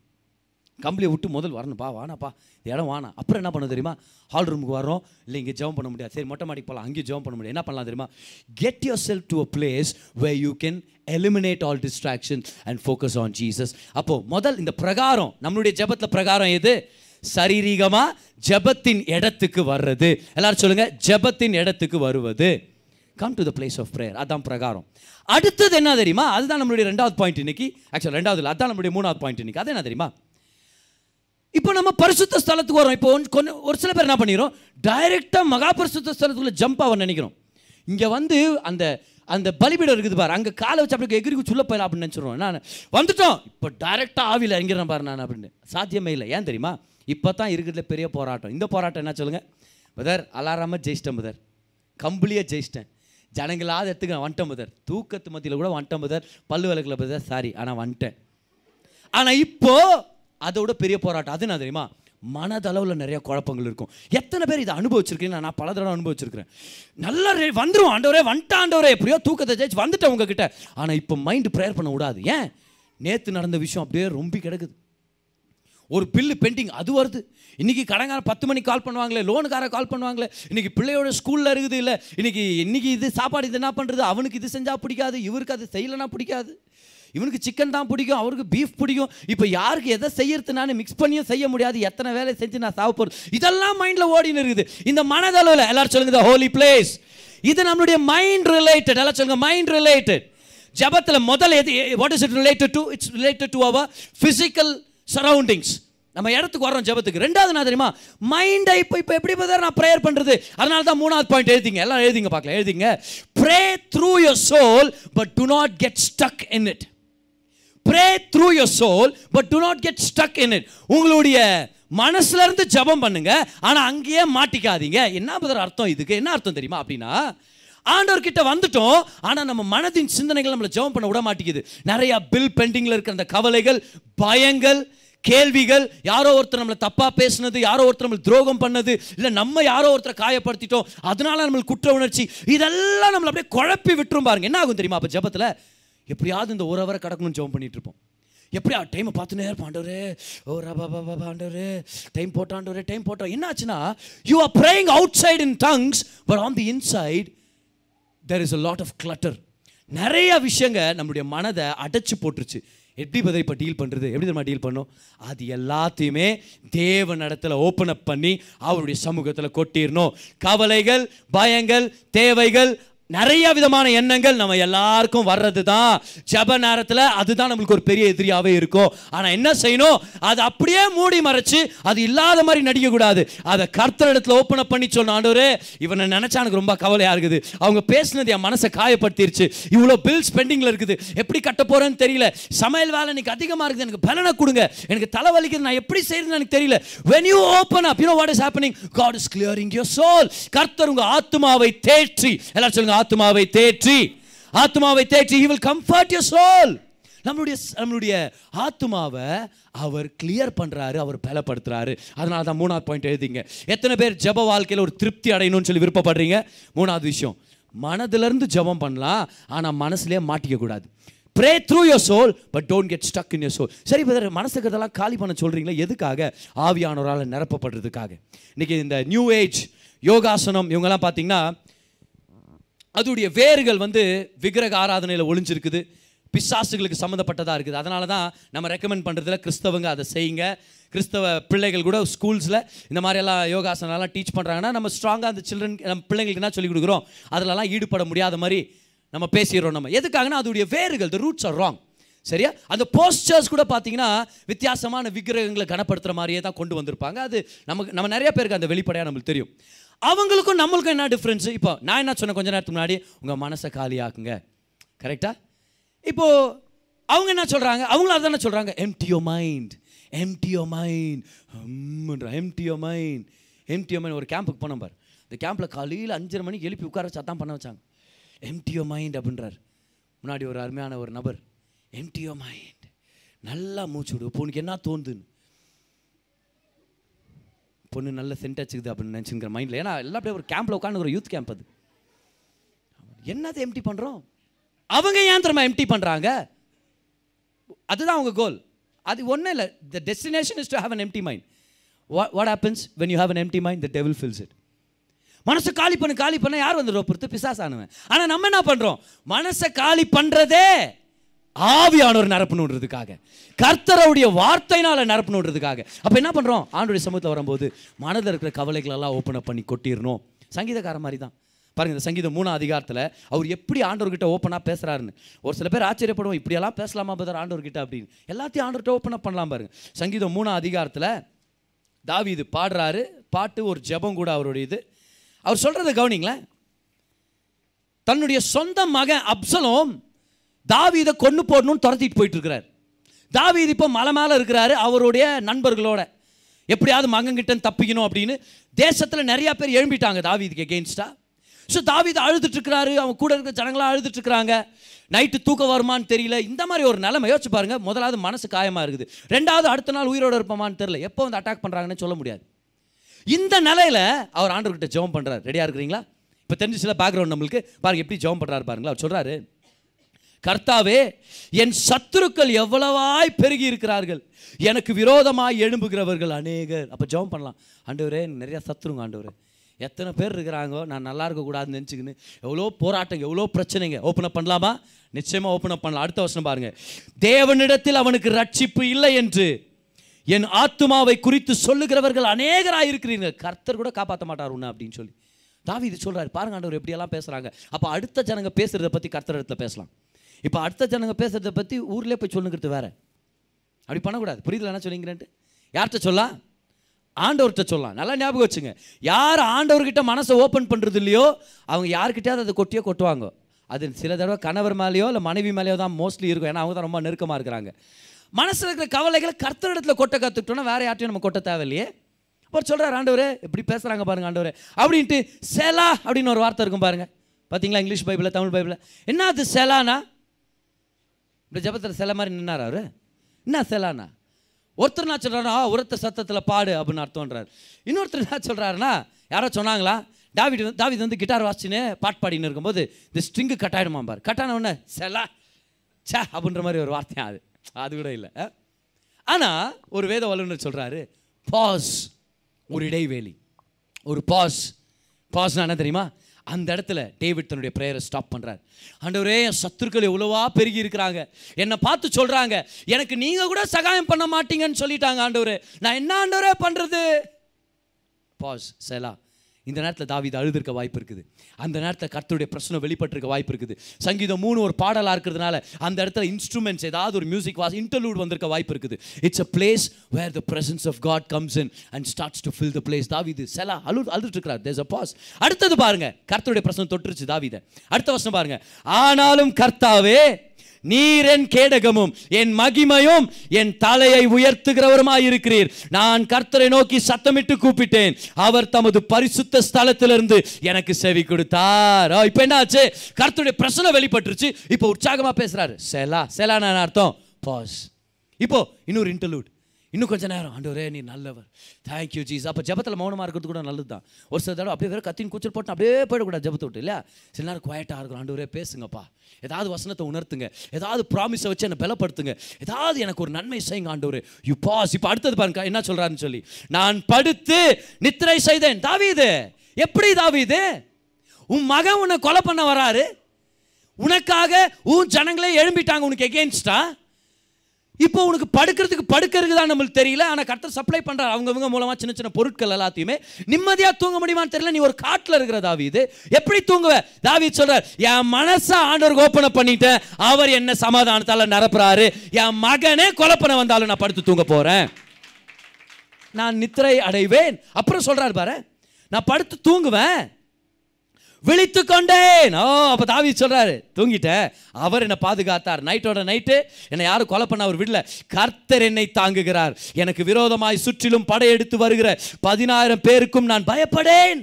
கம்பளியை விட்டு முதல் வரணும்ப்பா வானாப்பா இந்த இடம் வானா அப்புறம் என்ன பண்ண தெரியுமா? ஹால் ரூமுக்கு வரோம் இல்லை இங்கே ஜெபம் பண்ண முடியாது. சரி மொட்டை மாடிக்கு போகலாம் அங்கேயும் ஜெபம் பண்ண முடியாது. என்ன பண்ணலாம் தெரியுமா? Get yourself to a place where you can eliminate all distraction and focus on Jesus அப்போது முதல் இந்த பிரகாரம் நம்மளுடைய ஜெபத்தில் பிரகாரம் எது? சரீரீகமாக ஜெபத்தின் இடத்துக்கு வர்றது. எல்லாரும் சொல்லுங்கள் ஜெபத்தின் இடத்துக்கு வருவது. Come to the place of prayer அதான் பிரகாரம். அடுத்தது என்ன தெரியுமா? அதுதான் நம்மளுடைய ரெண்டாவது பாயிண்ட் இன்னைக்கு. ஆக்சுவல் ரெண்டாவது இல்லை அதான் நம்மளுடைய மூணாவது பாயிண்ட் இன்னைக்கு. அது என்ன தெரியுமா? இப்போ நம்ம பரிசுத்த ஸ்தலத்துக்கு வரோம் இப்போ ஒன்- கொஞ்சம் ஒரு சில பேர் என்ன பண்ணிடுறோம் டைரெக்டாக மகா பரிசுத்த ஸ்தலத்துக்குள்ளே ஜம்ப் ஆக நினைக்கிறோம். இங்கே வந்து அந்த அந்த பலிபீடம் இருக்குது பாரு. அங்கே காலை வச்சு அப்படி எகிரிக்கு சொல்ல போயிடலாம் அப்படின்னு நினச்சிடுவோம் நான். வந்துட்டோம். இப்போ டைரெக்டாக ஆவியில் இறங்கிறேன் பாரு நான் அப்படின்னு. சாத்தியமே இல்லை. ஏன் தெரியுமா? இப்போ தான் இருக்கிறதுல பெரிய போராட்டம். இந்த போராட்டம் என்ன சொல்லுங்கள் புதர் அலாராமல் ஜெயிச்சிட்டேன் புதர். கம்பளியாக ஜெயிச்சிட்டேன். ஜனங்களாவது எடுத்துக்க நான் வந்துட்டேன் பதர். தூக்கத்து மத்தியில் கூட வந்துட்டேன் புதர். பல்லு விளக்கில் புதர். சாரி ஆனால் வந்துட்டேன். ஆனால் இப்போ அதோட பெரிய போராட்டம். அது என்ன தெரியுமா? மனதளவில் நிறைய குழப்பங்கள் இருக்கும். எத்தனை பேர் இதை அனுபவிச்சிருக்கீங்க? நான் பல தடவை அனுபவிச்சிருக்கிறேன். நல்லா வந்துடும் ஆண்டவரே வந்துட்டா ஆண்டவரே எப்படியோ தூக்கத்தை ஜெயிச்சு வந்துட்டேன் உங்ககிட்ட. ஆனால் இப்போ மைண்டு ப்ரேயர் பண்ண விடாது. ஏன்? நேற்று நடந்த விஷயம் அப்படியே ரொம்ப கிடக்குது. ஒரு பில்லு பெண்டிங் அது வருது. இன்னைக்கு கடங்கார பத்து மணிக்கு கால் பண்ணுவாங்களே லோனுக்கார கால் பண்ணுவாங்களே. இன்னைக்கு பிள்ளையோட ஸ்கூலில் இருக்குது இல்லை. இன்னைக்கு இன்னைக்கு இது சாப்பாடு இது என்ன பண்ணுறது அவனுக்கு இது செஞ்சால் பிடிக்காது இவருக்கு அது செய்யலைன்னா பிடிக்காது. இவனுக்கு சிக்கன் தான் பிடிக்கும் அவருக்கு பீஃப் பிடிக்கும். இப்போ யாருக்கு எதை செய்யறது நான் மிக்ஸ் பண்ணியும் செய்ய முடியாது. எத்தனை வேலை செஞ்சு நான் சாப்பிட போறது இதெல்லாம் மைண்டில் ஓடின்னு இருக்குது. இந்த மனதளவில் எல்லாரும் சொல்லுங்க ஹோலி பிளேஸ் இது நம்மளுடைய மைண்ட் ரிலேட்டட் எல்லாம் சொல்லுங்க மைண்ட் ரிலேட்டட் ஜபத்தில் முதல்ல எது what is it related to it's related to our physical surroundings நம்ம இடத்துக்கு வரோம் ஜெபத்துக்கு. ரெண்டாவது நான் தெரியுமா? மைண்டை இப்போ இப்போ எப்படி பார்த்தா நான் ப்ரேயர் பண்ணுறது அதனால தான் மூணாவது பாயிண்ட் எழுதிங்க. எல்லாம் எழுதிங்க பார்க்கலாம். எழுதிங்க. Pray through your soul but do not get stuck in it pray through your soul but do not get stuck in it உங்களுடைய மனசுல இருந்து ஜெபம் பண்ணுங்க ஆனா அங்கேயே மாட்டிக்காதீங்க. என்ன பதர் அர்த்தம் இதுக்கு? என்ன அர்த்தம் தெரியுமா அப்படின்னா ஆண்டவர் கிட்ட வந்துட்டோம் ஆனால் நம்ம மனதின் சிந்தனைகள் நம்மளை ஜெபம் பண்ண விட மாட்டேங்குது. நிறைய பில் பெண்டிங்கில் இருக்கிற அந்த கவலைகள் பயங்கள் கேள்விகள் யாரோ ஒருத்தர் நம்மளை தப்பாக பேசுனது யாரோ ஒருத்தர் நம்மளை துரோகம் பண்ணது இல்லை நம்ம யாரோ ஒருத்தரை காயப்படுத்திட்டோம் அதனால நம்மளுக்கு குற்ற உணர்ச்சி இதெல்லாம் நம்மளை அப்படியே குழப்பி விட்டுரும் பாருங்க. என்ன ஆகும் தெரியுமா அப்போ ஜபத்தில்? எப்படியாவது இந்த ஒரு ஹவரை கடக்கணும்னு ஜெபம் பண்ணிட்டு இருப்போம் எப்படியா டைமை பார்த்துனே இருப்போம். ஆண்டவரே ஓ ரபா பாபா ஆண்டவரே டைம் போட்டோம் ஆண்டவரே டைம் போட்டோம் என்ன ஆச்சுன்னா you are praying outside in tongues but on the inside there is a lot of clutter நிறைய விஷயங்க நம்மளுடைய மனதை அடைச்சி போட்டுருச்சு. எப்படி பதில் இப்போ டீல் பண்ணுறது எப்படி தெரியுமா டீல் பண்ணும்? அது எல்லாத்தையுமே தேவன் இடத்துல ஓப்பன் அப் பண்ணி அவருடைய சமூகத்தில் கொட்டிடணும். கவலைகள் பயங்கள் தேவைகள் நிறைய விதமான எண்ணங்கள் நம்ம எல்லாருக்கும் வர்றது தான் ஜப நேரத்தில் அதுதான் நம்மளுக்கு ஒரு பெரிய எதிரியாவே இருக்கும். ஆனால் என்ன செய்யணும்? அதை அப்படியே மூடி மறைச்சு அது இல்லாத மாதிரி நடிக்கக்கூடாது. அதை கர்த்தர் இடத்துல ஓப்பன் அப் பண்ணி சொன்ன இவனை நினைச்சா எனக்கு ரொம்ப கவலையா இருக்குது. அவங்க பேசுனது என் மனசை காயப்படுத்திருச்சு. இவ்வளோ பில்ஸ் பெண்டிங்ல இருக்குது. எப்படி கட்ட போறேன்னு தெரியல. சமையல் வேலை எனக்கு அதிகமா இருக்குது. எனக்கு பலனை கொடுங்க. எனக்கு தலைவலிக்குது. நான் எப்படி செய்யறதுன்னு எனக்கு தெரியல. When you open up you know is is happening? God is clearing your கர்த்தர் உங்க ஆத்துமாவை தேற்றி. எல்லாரும் சொல்லுங்க ஆத்துமாவை தேற்றி ஆத்துமாவை தேற்றி he will comfort your soul நம்மளுடைய நம்மளுடைய ஆத்மாவை அவர் கிளியர் பண்ணுறாரு அவர் பலப்படுத்துறாரு. அதனால தான் மூணாவது பாயிண்ட் எழுதிங்க. எத்தனை பேர் ஜெப வாழ்க்கையில் ஒரு திருப்தி அடையணும்னு சொல்லி விருப்பப்படுறீங்க? மூணாவது விஷயம் மனதிலிருந்து ஜெபம் பண்ணலாம் ஆனால் மனசுலேயே மாட்டிக்கக்கூடாது pray through your soul but don't get stuck in your soul சரி பிரதர் மனசுக்கு இதெல்லாம் காலி பண்ண சொல்கிறீங்களா எதுக்காக? ஆவியானவரால் நிரப்பப்படுறதுக்காக. இன்றைக்கி இந்த நியூ ஏஜ் யோகாசனம் இவங்கெல்லாம் பார்த்தீங்கன்னா அதோடைய வேர்கள் வந்து விக்கிரக ஆராதனையில் ஒளிஞ்சிருக்குது. பிசாசுகளுக்கு சம்மந்தப்பட்டதாக இருக்குது. அதனால தான் நம்ம ரெக்கமெண்ட் பண்ணுறதுல கிறிஸ்தவங்க அதை செய்யுங்க. கிறிஸ்தவ பிள்ளைகள் கூட ஸ்கூல்ஸில் இந்த மாதிரியெல்லாம் யோகாசனம்லாம் டீச் பண்ணுறாங்கன்னா நம்ம ஸ்ட்ராங்காக அந்த சில்ட்ரன் நம்ம பிள்ளைங்களுக்கு என்ன சொல்லிக் கொடுக்குறோம்? அதிலலாம் ஈடுபட முடியாத மாதிரி நம்ம பேசிடுறோம் நம்ம. எதுக்காகனா அதோடைய வேர்கள் த ரூட்ஸ் ஆர் ராங் சரியா? அந்த போஸ்டர்ஸ் கூட பார்த்தீங்கன்னா வித்தியாசமான விக்கிரகங்களை கனப்படுத்துகிற மாதிரியே தான் கொண்டு வந்திருப்பாங்க. அது நமக்கு நம்ம நிறைய பேருக்கு அந்த வெளிப்படையாக நம்மளுக்கு தெரியும். அவங்களுக்கும் நம்மளுக்கும் என்ன டிஃப்ரென்ஸ் இப்போ நான் என்ன சொன்னேன் கொஞ்ச நேரத்துக்கு முன்னாடி? உங்கள் மனசை காலியாக்குங்க. கரெக்டாக இப்போது அவங்க என்ன சொல்கிறாங்க அவங்களும் அதானே சொல்கிறாங்க empty your mind empty your mind ஹம்ன்ற empty your mind empty your mind ஒரு கேம்புக்கு போனோம் பார். இந்த கேம்பில் காலையில் அஞ்சரை மணிக்கு எழுப்பி உட்கார வச்சு பண்ண வச்சாங்க. எம்டியோ மைண்ட் அப்படின்றார். முன்னாடி ஒரு அருமையான ஒரு நபர். எம்டியோ மைண்ட் நல்லா மூச்சு விடு. இப்போ உனக்கு என்ன தோணுதுன்னு பொண்ணு நல்ல சென்ட் அடிச்சுக்குது அப்படின்னு நினச்சிங்கிற மைண்டில் ஏன்னா எல்லாம் அப்படியே ஒரு கேம்பில் உட்காந்து ஒரு யூத் கேம்ப் அது. என்னது எம்டி பண்ணுறோம் அவங்க ஏன் திரும்ப எம்டி பண்ணுறாங்க அதுதான் அவங்க கோல் அது ஒன்றும் இல்லை. The destination is to have an empty mind what happens when you have an empty mind the devil fills it மனசை காலி பண்ணு காலி பண்ண யார் வந்துடுவோம் பொறுத்து பிசாசானவன். ஆனால் நம்ம என்ன பண்ணுறோம் மனசை காலி பண்ணுறதே ஆவியானவர் நிரப்பணுன்றதுக்காக கர்த்தருடைய வார்த்தையினால் நிரப்பணுன்றதுக்காக அப்போ என்ன பண்ணுறோம் ஆண்டுடைய சமூகத்தில் வரும்போது மனதில் இருக்கிற கவலைகளெல்லாம் ஓப்பன் அப் பண்ணி கொட்டிடணும். சங்கீதக்கார மாதிரி தான் பாருங்க இந்த சங்கீதம் மூணாம் அதிகாரத்தில் அவர் எப்படி ஆண்டவர்கிட்ட ஓப்பனாக பேசுகிறாருன்னு ஒரு சில பேர் ஆச்சரியப்படுவோம் இப்படியெல்லாம் பேசலாமா பதர் ஆண்டவர்கிட்ட? அப்படின்னு. எல்லாத்தையும் ஆண்டவர்கிட்ட ஓப்பன் அப் பண்ணலாம் பாருங்க. சங்கீதம் மூணாம் அதிகாரத்தில் தாவி இது பாடுறாரு. பாட்டு ஒரு ஜெபம் கூட அவருடைய இது. அவர் சொல்கிறத கவனிங்களேன். தன்னுடைய சொந்த மகன் அப்சலோம் தாவீதை கொண்டு போடணும்னு துரத்திட்டு போயிட்டு இருக்கிறார். தாவீது இப்போ மலை மேலே இருக்கிறாரு அவருடைய நண்பர்களோட. எப்படியாவது மகன்கிட்ட தப்பிக்கணும் அப்படின்னு தேசத்தில் நிறையா பேர் எழும்பிட்டாங்க தாவீதுக்கு எகெயின்ஸ்டாக ஸோ தாவீது அழுதுட்டுருக்கிறாரு அவங்க அவன் கூட இருக்கிற ஜனங்களாம் அழுதுட்டுருக்குறாங்க நைட்டு தூக்கம் வருமான்னு தெரியல. இந்த மாதிரி ஒரு நிலைமை யோசிச்சு பாருங்க முதலாவது மனசு காயமாக இருக்குது. ரெண்டாவது அடுத்த நாள் உயிரோடு இருப்போமான்னு தெரியல. எப்போ வந்து அட்டாக் பண்ணுறாங்கன்னு சொல்ல முடியாது. இந்த நிலையில் அவர் ஆண்டவர்கிட்ட ஜெபம் பண்ணுறாரு ரெடியாக இருக்கிறீங்களா? இப்போ தெரிஞ்சு சில பேக்ரவுண்ட் நம்மளுக்கு. பாருங்க எப்படி ஜெபம் பண்ணுறாரு பாருங்களா அவர் சொல்கிறாரு கர்த்தாவே என் சத்துருக்கள் எவ்வளவாய் பெருகி இருக்கிறார்கள். எனக்கு விரோதமாய் எழும்புகிறவர்கள் அநேகர். அப்போ ஜெபம் பண்ணலாம். ஆண்டவரே நிறையா சத்துருங்க ஆண்டவரே. எத்தனை பேர் இருக்கிறாங்கோ நான் நல்லா இருக்கக்கூடாதுன்னு நினச்சிக்கின்னு எவ்வளோ போராட்டம் எவ்வளோ பிரச்சனைங்க. ஓப்பன் அப் பண்ணலாமா? நிச்சயமாக ஓப்பன் அப் பண்ணலாம். அடுத்த வருஷம் பாருங்கள் தேவனிடத்தில் அவனுக்கு ரட்சிப்பு இல்லை என்று என் ஆத்துமாவை குறித்து சொல்லுகிறவர்கள் அநேகராக இருக்கிறீங்க கர்த்தர் கூட காப்பாற்ற மாட்டார் உன்னை அப்படின்னு சொல்லி. தாவி இது சொல்கிறாரு பாருங்க ஆண்டவர் எப்படியெல்லாம் பேசுகிறாங்க அப்போ அடுத்த ஜனங்க பேசுகிறத பற்றி கர்த்தர் இடத்துல பேசலாம். இப்போ அடுத்த ஜனங்க பேசுகிறத பற்றி ஊர்லேயே போய் சொல்லுங்கிறது வேற. அப்படி பண்ணக்கூடாது. புரியுதுல என்ன சொல்லிங்கிறேன்ட்டு யார்கிட்ட சொல்லலாம் ஆண்டவர்கிட்ட சொல்லலாம் நல்லா ஞாபகம் வச்சுங்க. யார் ஆண்டவர்கிட்ட மனசை ஓப்பன் பண்ணுறது இல்லையோ அவங்க யார்கிட்டயாவது அதை கொட்டியோ கொட்டுவாங்க. அது சில தடவை கணவர் மேலேயோ இல்லை மனைவி மேலேயோ தான் மோஸ்ட்லி இருக்கும். ஏன்னா அவங்க தான் ரொம்ப நெருக்கமாக இருக்கிறாங்க. மனசில் இருக்கிற கவலைகளை கர்த்தரிடத்துல கொட்ட கற்றுக்கிட்டோன்னா வேறு யார்ட்டையும் நம்ம கொட்ட தேவையில்லையே. அப்புறம் சொல்கிறார் ஆண்டவரே எப்படி பேசுகிறாங்க பாருங்க ஆண்டவரே. அப்படின்ட்டு செலா அப்படின்னு ஒரு வார்த்தை இருக்கும் பாருங்க. பார்த்தீங்களா இங்கிலீஷ் பைபிளில் தமிழ் பைபிளில்? என்ன அது செலானா? இப்படி ஜபத்தில் சில மாதிரி நின்னார் அவர். என்ன செலானா ஒருத்தர் நான் சொல்கிறாரா உரத்த சத்தத்தில் பாடு அப்படின்னு அர்த்தம்ன்றார். இன்னொருத்தர் என்ன சொல்கிறாருன்னா யாரோ சொன்னாங்களா? டாவிட் வந்து தாவித் வந்து கிட்டார் வாசிச்சுன்னு பாட்டு பாடின்னு இருக்கும்போது இந்த ஸ்ட்ரிங்கு கட் ஆகிடுமா பாரு. கட் உடனே செலா சே அப்படின்ற மாதிரி ஒரு வார்த்தையா அது. அது கூட இல்லை. ஆனால் ஒரு வேத வல்லுநர் சொல்கிறாரு பாஸ் ஒரு இடைவேளி. ஒரு பாஸ். பாஸ்னா என்ன தெரியுமா? அந்த இடத்துல டேவிட் தன்னுடைய ப்ரேயரை ஸ்டாப் பண்ணுறார் ஆண்டவரே என் சத்துருக்கள் எவ்வளவா பெருகி இருக்கிறாங்க. என்னை பார்த்து சொல்கிறாங்க எனக்கு நீங்கள் கூட சகாயம் பண்ண மாட்டீங்கன்னு சொல்லிட்டாங்க ஆண்டவர். நான் என்ன ஆண்டவரே பண்ணுறது பாஸ் செலா. இந்த நேரத்தில் தாவீது அழுதுருக்க வாய்ப்பு இருக்குது. அந்த நேரத்தில் கர்த்தருடைய பிரச்சனை வெளிப்பட்டிருக்க வாய்ப்பு இருக்குது. சங்கீதம் மூணு ஒரு பாடலாக இருக்கிறதுனால அந்த இடத்துல இன்ஸ்ட்ருமெண்ட்ஸ் ஏதாவது ஒரு மியூசிக் வாஸ் இன்டர்லூட் வந்திருக்க வாய்ப்பு இருக்குது. It's a place where the presence of God comes in and starts to fill the place தாவீது செலா அழு அழுதுட்டுருக்கிறார். தேர்ஸ் அ பாஸ் அடுத்தது பாருங்க. கர்த்தருடைய பிரச்சனை தொட்டுருச்சு தாவிதை. அடுத்த வருஷம் பாருங்க. ஆனாலும் கர்த்தாவே நீர் என் கேடகமும் என் மகிமையும் என் தலையை உயர்த்துகிறவருமாய் இருக்கிறீர் நான் கர்த்தரை நோக்கி சத்தமிட்டு கூப்பிட்டேன். அவர் தமது பரிசுத்த ஸ்தலத்திலிருந்து எனக்கு செவி கொடுத்தார். இப்போ என்னாச்சு? கர்த்தருடைய பிரச்சனை வெளிப்பட்டுருச்சு. இப்போ உற்சாகமா பேசுறாரு. செலா நான் அர்த்தம். பாஸ் இப்போ இன்னொரு இன்டர்லூட் இன்னும் கொஞ்ச நேரம். ஆண்டவரே நீ நல்லவர். தேங்க்யூ ஜீஸ் அப்போ ஜபத்தில் மௌனமாக இருக்கிறது கூட நல்லது தான் ஒரு சில தடவை அப்படியே வேறு கத்தின் கூச்சல் போட்டு அப்படியே போயிடக்கூடாது ஜபத்தை விட்டு இல்லையா? சில நேரம் குவாய்ட்டாக இருக்கும் ஆண்டவரே பேசுங்கப்பா. ஏதாவது வசனத்தை உணர்த்துங்க. ஏதாவது ப்ராமிஸை வச்சு என்னை பலப்படுத்துங்க. ஏதாவது எனக்கு ஒரு நன்மை செய்யுங்க ஆண்டவரே. யூ பாஸ் இப்போ அடுத்தது பாருங்க என்ன சொல்கிறாருன்னு சொல்லி. நான் படுத்து நித்திரை செய்தேன். தாவீது எப்படி தாவீது? உன் மகன் உன்னை கொலை பண்ண வராரு. உனக்காக உன் ஜனங்களே எழும்பிட்டாங்க உனக்கு எகேன்ஸ்டா இப்போ உனக்கு படுக்கிறதுக்கு படுக்கிறதுக்கு தான் நம்மளுக்கு தெரியல. ஆனால் கர்த்தர் சப்ளை பண்ணுறாரு அவங்கவுங்க மூலமாக சின்ன சின்ன பொருட்கள் எல்லாத்தையுமே நிம்மதியாக தூங்க முடியுமான்னு தெரியல. நீ ஒரு காட்டில் இருக்கிற தாவீது. எப்படி தூங்குவ? தாவி சொல்கிறார் என் மனசை ஆண்டவருக்கு ஓப்பனை பண்ணிட்டேன். அவர் என்ன சமாதானத்தால் நிரப்புறாரு. என் மகனே கொலை பண்ண வந்தாலும் நான் படுத்து தூங்க போகிறேன் நான் நித்திரை அடைவேன். அப்புறம் சொல்கிறார் பாரு நான் படுத்து தூங்குவேன். விழித்து கொண்டேன் ஓ அப்போ தாவி சொல்றாரு தூங்கிட்டேன் அவர் என்னை பாதுகாத்தார். நைட்டோட நைட்டு என்னை யாரும் கொலை பண்ண அவர் விடல. கர்த்தர் என்னை தாங்குகிறார். எனக்கு விரோதமாய் சுற்றிலும் படையெடுத்து வருகிற பதினாயிரம் பேருக்கும் நான் பயப்படேன்.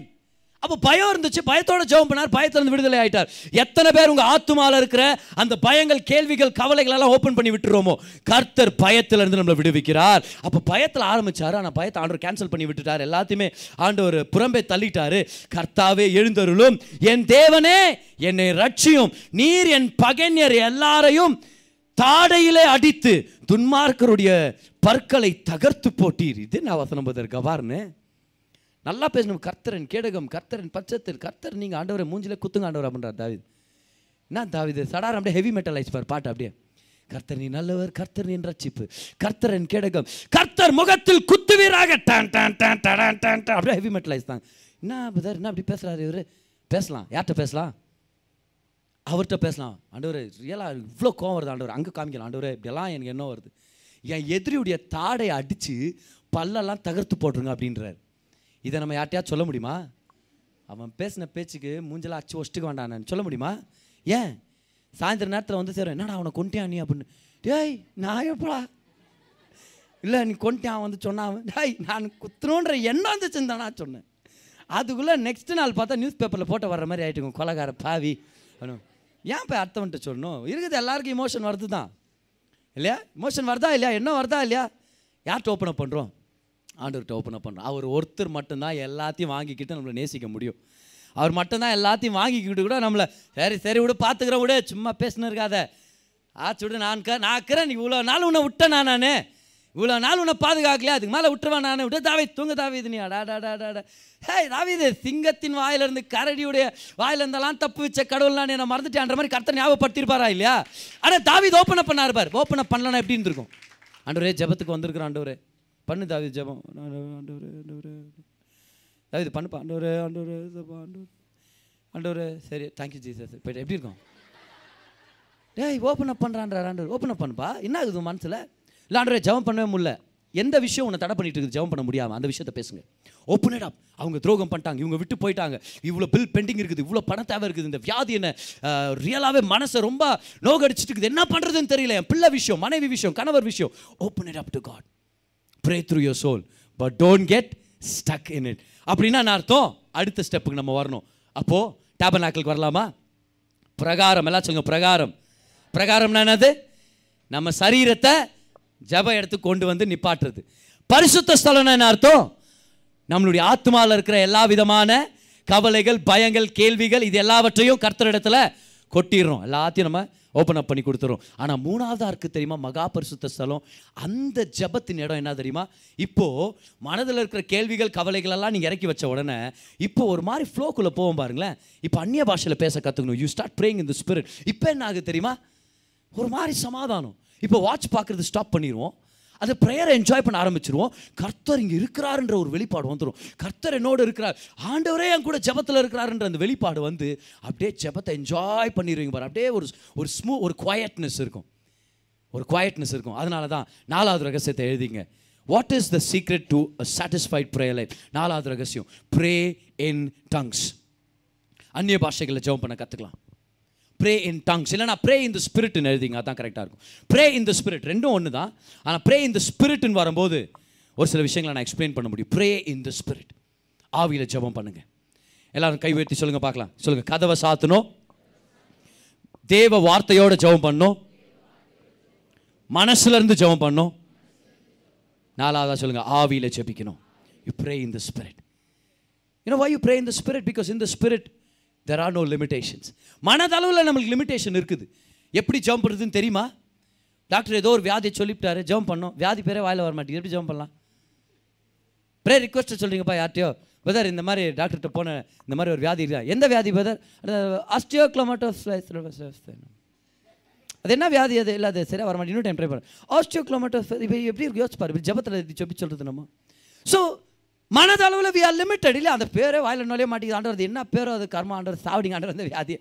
அப்போ பயம் இருந்துச்சு பயத்தோட ஜெபம் பண்ணார் பயத்திலிருந்து விடுதலை ஆயிட்டார். எத்தனை பேர் உங்கள் ஆத்துமால இருக்கிற அந்த பயங்கள் கேள்விகள் கவலைகள் எல்லாம் ஓப்பன் பண்ணி விட்டுருவோமோ? கர்த்தர் பயத்திலிருந்து நம்மளை விடுவிக்கிறார். அப்போ பயத்தில் ஆரம்பிச்சார் ஆனால் பயத்தை ஆண்டவர் கேன்சல் பண்ணி விட்டுட்டார். எல்லாத்தையுமே ஆண்டவர் புறம்பே தள்ளிட்டாரு. கர்த்தாவே எழுந்தருளும் என் தேவனே என்னை ரட்சியும் நீர் என் பகைஞர் எல்லாரையும் தாடையிலே அடித்து துன்மார்க்கருடைய பற்களை தகர்த்து போட்டீர். இது நான் வசனம் பதர் கவார்னு நல்லா பேசணும். கர்த்தரன் கேடகம் கர்த்தரன் பச்சத்தில் கர்த்தர் நீங்கள் ஆண்டவரை மூஞ்சில குத்துங்க ஆண்டவர் அப்படின்றார் தாவித். என்ன தாவிது? சடார் அப்படியே ஹெவி மெட்டல் ஆயிடுச்சு பாட்டு அப்படியே. கர்த்தர் நீ நல்லவர் கர்த்தர் நீ ரட்சிப்பு. கர்த்தரன் கேடகம். கர்த்தர் முகத்தில் குத்துவீராக. டான் டான் டான் டான் டான் அப்படியே ஹெவி மெட்டல் ஆயிடுச்சு என்ன பிரதர் என்ன அப்படி பேசுகிறாரு இவரு? பேசலாம். யார்கிட்ட பேசலாம்? அவர்கிட்ட பேசலாம். ஆண்டவர் ரியலாக இவ்வளோ கோவம் வருது. ஆண்டவர் அங்கே காமிக்கலாம் ஆண்டவர் இப்படியெல்லாம் எனக்கு என்ன வருது? என் எதிரியுடைய தாடையை அடித்து பல்லெல்லாம் தகர்த்து போட்டுருங்க அப்படின்றார். இதை நம்ம யார்ட்டையா சொல்ல முடியுமா? அவன் பேசின பேச்சுக்கு மூஞ்செல்லாம் அச்சு ஒஷ்டுக்க வேண்டாம் சொல்ல முடியுமா? ஏன்? சாயந்தர நேரத்தில் வந்து சேரும் என்னடா அவனை கொண்டியா நீ? அப்படின்னு. டேய் நான் எப்படா? இல்லை நீ கொண்டுட்டான் வந்து சொன்னான் டேய் நான் குத்துணுன்ற எண்ணம் வந்துச்சுன்னு தானா சொன்னேன். அதுக்குள்ளே நெக்ஸ்ட் நாள் பார்த்தா நியூஸ் பேப்பரில் போட்டோ வர்ற மாதிரி ஆகிட்டுங்க கொலகார பாவி. அப்படின்னு ஏன் போய் அர்த்தம்ன்ட்டு சொல்லணும்? இருக்குது எல்லாருக்கும் இமோஷன் வருது தான் இல்லையா? இமோஷன் வருதா இல்லையா? என்ன வருதா இல்லையா? யார்கிட்ட ஓப்பன் அப் பண்ணுறோம் ஆண்டவர்கிட்ட ஓப்பன் அப் பண்ணுறோம் அவர் ஒருத்தர் மட்டும்தான் எல்லாத்தையும் வாங்கிக்கிட்டு நம்மளை நேசிக்க முடியும். அவர் மட்டும்தான் எல்லாத்தையும் வாங்கிக்கிட்டு கூட நம்மளை சரி சரி விடு பார்த்துக்கிறேன் விடு சும்மா பேசினு இருக்காத. ஆச்சு விடு நான் க- நான் இருக்கிறேன் நீ இவ்வளோ நாள் உன்னை விட்டேன் நான்? நான் இவ்வளோ நாள் உன்னை பாதுகாக்கலையா? அதுக்கு மேலே விட்டுருவேன் நான்? விட்டு தாவி தூங்க தாவிது நீ அடா டா டா ஹே தாவிது சிங்கத்தின் வாயிலிருந்து கரடியுடைய வாயிலிருந்தெல்லாம் தப்பு வச்ச கடவுள் நான் என்ன மறந்துட்டேன்ற மாதிரி கர்த்தர் ஞாபகப்படுத்திருப்பாரா இல்லையா? ஆனால் தாவிது ஓப்பன் அப் பண்ணாரு பார். ஓப்பன் அப் பண்ணலன்னா எப்படி இருந்திருக்கும்? ஆண்டவரே ஜெபத்துக்கு வந்திருக்கிற ஆண்டவரே. பண்ணு தாவி ஜபம். ஆண்டவர் ஆண்டவர் தாவி பண்ணுப்பா. ஆண்டவர் ஆண்டவர் ஜெபம் ஆண்டவர். ஆண்டவர் சரி தேங்க்யூ ஜீசஸ் போயிட்டு எப்படி இருக்கும்? டேய் ஓப்பன் அப் பண்ணுறான்றார் ஆண்டவர். ஓப்பன் அப் பண்ணுப்பா. என்ன ஆகுது மனசில்? இல்லை ஆண்டவரே ஜெபம் பண்ணவே முடியல. எந்த விஷயம் உன்னை தடை பண்ணிட்டு இருக்குது ஜெபம் பண்ண முடியாமல் அந்த விஷயத்த பேசுங்க. ஓப்பன் அப் அவங்க துரோகம் பண்ணிட்டாங்க. இவங்க விட்டு போயிட்டாங்க. இவ்வளோ பில் பெண்டிங் இருக்குது. இவ்வளோ பணம் தேவை இருக்குது. இந்த வியாதி என்ன ரியலாகவே மனசை ரொம்ப நோகடிச்சிட்டு இருக்குது. என்ன பண்ணுறதுன்னு தெரியல. என் பிள்ளை விஷயம் மனைவி விஷயம் கணவர் விஷயம். Open up to God pray through your soul but don't get stuck in it அப்படின்னா என்ன அர்த்தம்? அடுத்த ஸ்டெப்புக்கு நம்ம வரணும். அப்போது டேபனாக்களுக்கு வரலாமா? பிரகாரம். எல்லாம் சொல்லுங்க பிரகாரம். பிரகாரம்னா என்னது? நம்ம சரீரத்தை ஜப இடத்துக்கு கொண்டு வந்து நிப்பாட்டுறது. பரிசுத்த ஸ்தலம்னா என்ன அர்த்தம்? நம்மளுடைய ஆத்மாவில் இருக்கிற எல்லா விதமான கவலைகள் பயங்கள் கேள்விகள் இது எல்லாவற்றையும் கர்த்தரிடத்துல கொட்டிடுறோம். எல்லாத்தையும் நம்ம ஓப்பன் அப் பண்ணி கொடுத்துரும் ஆனால் மூணாவதாக இருக்குது தெரியுமா? மகா பரிசுத்த ஸ்தலம். அந்த ஜபத்தின் இடம் என்ன தெரியுமா? இப்போது மனதில் இருக்கிற கேள்விகள் கவலைகளெல்லாம் நீங்கள் இறக்கி வச்ச உடனே இப்போ ஒரு மாதிரி ஃப்ளோக்குள்ளே போவோம் பாருங்களேன். இப்போ அந்நிய பாஷையில் பேச கற்றுக்கணும் யூ ஸ்டார்ட் ப்ரேயிங் இந்த ஸ்பிரிட் இப்போ என்ன ஆகுது தெரியுமா? ஒரு மாதிரி சமாதானம். இப்போ வாட்ச் பார்க்குறது ஸ்டாப் பண்ணிடுவோம் அந்த ப்ரேயரை என்ஜாய் பண்ண ஆரம்பிச்சிருவோம். கர்த்தர் இங்கே இருக்கிறாருன்ற ஒரு வெளிப்பாடு வந்துடும் கர்த்தர் என்னோடு இருக்கிறார். ஆண்டவரே என் கூட ஜெபத்தில் இருக்கிறாருன்ற அந்த வெளிப்பாடு வந்து அப்படியே ஜெபத்தை என்ஜாய் பண்ணிடுவீங்க பாரு. அப்படியே ஒரு ஒரு ஸ்மூ ஒரு குவாய்ட்னஸ் இருக்கும். ஒரு குவாய்ட்னஸ் இருக்கும். அதனால தான் நாலாவது ரகசியத்தை எழுதிங்க. What is the secret to satisfied prayer life நாலாவது ரகசியம். ப்ரே இன் டங்ஸ் அந்நிய பாஷைகளில் ஜெபம் பண்ண கற்றுக்கலாம் ப்ரே இன் டங்ஸ் இல்லைனா ப்ரே இந்த ஸ்பிரிட்னு எழுதிங்க அதான் கரெக்டாக இருக்கும். ப்ரே இந்த ஸ்பிரிட் ரெண்டும் ஒன்று தான் ஆனால் ப்ரே இந்த ஸ்பிரிட்னு வரும்போது ஒரு சில விஷயங்களை நான் எக்ஸ்பிளைன் பண்ண முடியும். ப்ரே இன் த ஸ்பிரிட் ஆவியில் ஜெபம் பண்ணுங்கள் எல்லாரும் கை உயர்த்தி சொல்லுங்க பார்க்கலாம். சொல்லுங்க கதவை சாத்தணும். தேவ வார்த்தையோட ஜெபம் பண்ணும். மனசுல இருந்து ஜெபம் பண்ணும். நாலாவதா சொல்லுங்க ஆவியில் ஜெபிக்கணும். You pray in the spirit you know why you pray in the spirit because in the spirit there are no limitations மனதளவில் நம்மளுக்கு லிமிட்டேஷன் இருக்குது. எப்படி ஜம்ப் பண்ணுறதுன்னு தெரியுமா? டாக்டர் ஏதோ ஒரு வியாதியை சொல்லிவிட்டாரு ஜம்ப் பண்ணோம். வியாதி பேரே வாயில் வர மாட்டேங்குது. எப்படி ஜம்ப் பண்ணலாம்? ப்ரே ரிக்வஸ்ட்டை சொல்கிறீங்கப்பா யார்ட்டையோ பிரதர் இந்த மாதிரி டாக்டர்கிட்ட போன இந்த மாதிரி ஒரு வியாதி இருக்கா? எந்த வியாதி பிரதர் ஆஸ்டியோக்ளோமேட்டோஸ் அது என்ன வியாதி அது? இல்லை அது சரியாக வர மாட்டேன் இன்னும் டைம் ட்ரை பண்ண. ஆஸ்டியோக்ளோமேட்டோஸ் இப்போ எப்படி இருக்கு? யோசிச்சு பாரு. ஜபத்தில் சொல்லி சொல்கிறது நம்ம. ஸோ மனதளவில் வி ஆர் லிமிட்டட் இல்லை அந்த பேரே வாயில் நுழைய மாட்டேங்குது. ஆண்டவர் என்ன பேரோ அது கர்ம ஆண்டவர் சாவடிங்க ஆண்டவர் அந்த வியாதியை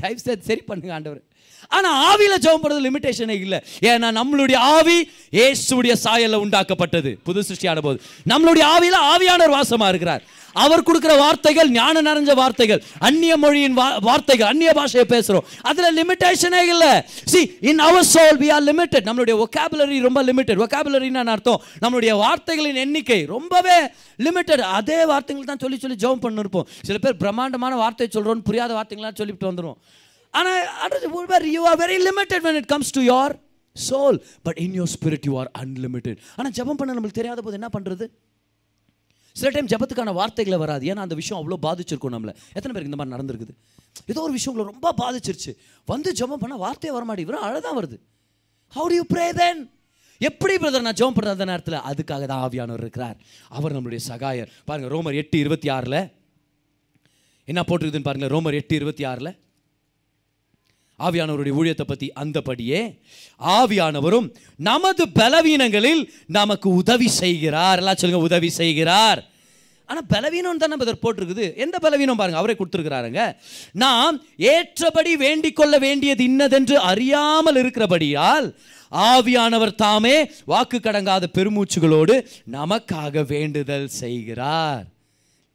தயவு செய்து சரி பண்ணுங்க ஆண்டவர். ஆனா ஆவியில ஜெபம் பண்ணுறது லிமிடேஷனே இல்லை. ஏன்னா நம்மளுடைய ஆவி ஏசுடைய சாயல்ல உண்டாக்கப்பட்டது. புது சிருஷ்டியான போது நம்மளுடைய ஆவியில் ஆவியானவர் வாசமா இருக்கிறார். அவர் கொடுக்கிற வார்த்தைகள் ஞான நிறைஞ்ச வார்த்தைகள் அந்நிய மொழியின் வா- வார்த்தைகள் அந்நிய பாஷையை பேசுறோம். அதுல லிமிடேஷனே இல்ல. See in our soul we are limited நம்மளுடைய ஒக்காபுலரி ரொம்ப லிமிட்டட் vocabularyன்னு அர்த்தம்? நம்மளுடைய வார்த்தைகளின் எண்ணிக்கை ரொம்பவே லிமிட்டட் அதே வார்த்தைகள் தான் சொல்லி சொல்லி ஜெபம் பண்ணிருப்போம். சில பேர் பிரம்மாண்டமான வார்த்தை சொல்கிறோன்னு புரியாத வார்த்தைகள்லாம் சொல்லிட்டு வந்துருவோம் ஆனால் you are very limited when it comes to your soul but in your spirit you are unlimited ஆனால் ஜபம் பண்ண நம்மளுக்கு தெரியாத போது என்ன பண்ணுறது சில டைம் ஜெபத்துக்கான வார்த்தைகளை வராது. ஏன்னா அந்த விஷயம் அவ்வளோ பாதிச்சிருக்கும் நம்மளை. எத்தனை பேருக்கு இந்த மாதிரி நடந்திருக்குது? ஏதோ ஒரு விஷயம் உங்களை ரொம்ப பாதிச்சிருச்சு. வந்து ஜெபம் பண்ணால் வார்த்தையே வர மாட்டேங்குது அழகாக அழதான் வருது. How do you pray then எப்படி பிரதர் நான் ஜோம் பண்ணுற அந்த நேரத்தில்? அதுக்காக தான் ஆவியானவர் இருக்கிறார். அவர் நம்மளுடைய சகாயர். பாருங்கள் ரோமர் எட்டு இருபத்தி ஆறில். என்ன போட்டிருக்குதுன்னு பாருங்கள் ரோமர் எட்டு இருபத்தி ஆறில். ஆவியானவருடைய ஊழியத்தை பற்றி அந்தபடியே ஆவியானவரும் நமது பலவீனங்களில் நமக்கு உதவி செய்கிறார். எல்லாம் சொல்லுங்க உதவி செய்கிறார். ஆனால் பலவீனம் தானே பதர் போட்டிருக்குது. எந்த பலவீனம் பாருங்க அவரே கொடுத்துருக்கிறாருங்க. நாம் ஏற்றபடி வேண்டிக் கொள்ள வேண்டியது இன்னதென்று அறியாமல் இருக்கிறபடியால் ஆவியானவர் தாமே வாக்கு கடங்காத பெருமூச்சுகளோடு நமக்காக வேண்டுதல் செய்கிறார்.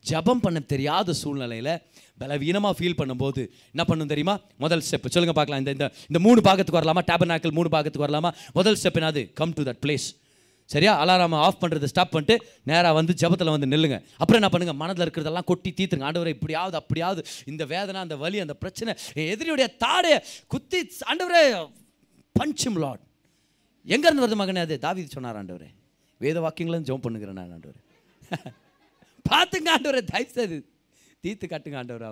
ஜெபம் பண்ண தெரியாத சூழ்நிலையில் பலவீனமாக ஃபீல் பண்ணும்போது என்ன பண்ணும் தெரியுமா? முதல் ஸ்டெப் சொல்லுங்கள் பார்க்கலாம். இந்த இந்த இந்த மூணு பாகத்துக்கு வரலாமா? டேபர்நாக்கிள் மூணு பாகத்துக்கு வரலாமா? முதல் ஸ்டெப் என்னது? கம் டு தட் பிளேஸ் சரியா? அலாரம் ஆஃப் பண்ணுறது ஸ்டாப் பண்ணிட்டு நேராக வந்து ஜெபத்தில் வந்து நில்லுங்க. அப்புறம் என்ன பண்ணுங்க? மனதில் இருக்கிறதெல்லாம் கொட்டி தீத்துருங்க. ஆண்டவரை இப்படியாவது அப்படியாவது இந்த வேதனை அந்த வலி அந்த பிரச்சனை எதிரியுடைய தாடையை குத்தி ஆண்டவரே பஞ்சும் லாட் எங்கேருந்து வருது மகனே அது? தாவி சொன்னார் ஆண்டவரே. வேத வாக்கியங்களும் ஜெபம் பண்ணுகிறேன் நான் ஆண்டவர். பார்த்துங்க ஆண்டவரை தயவு செய்து தீர்த்து காட்டுங்க ஆண்டவர்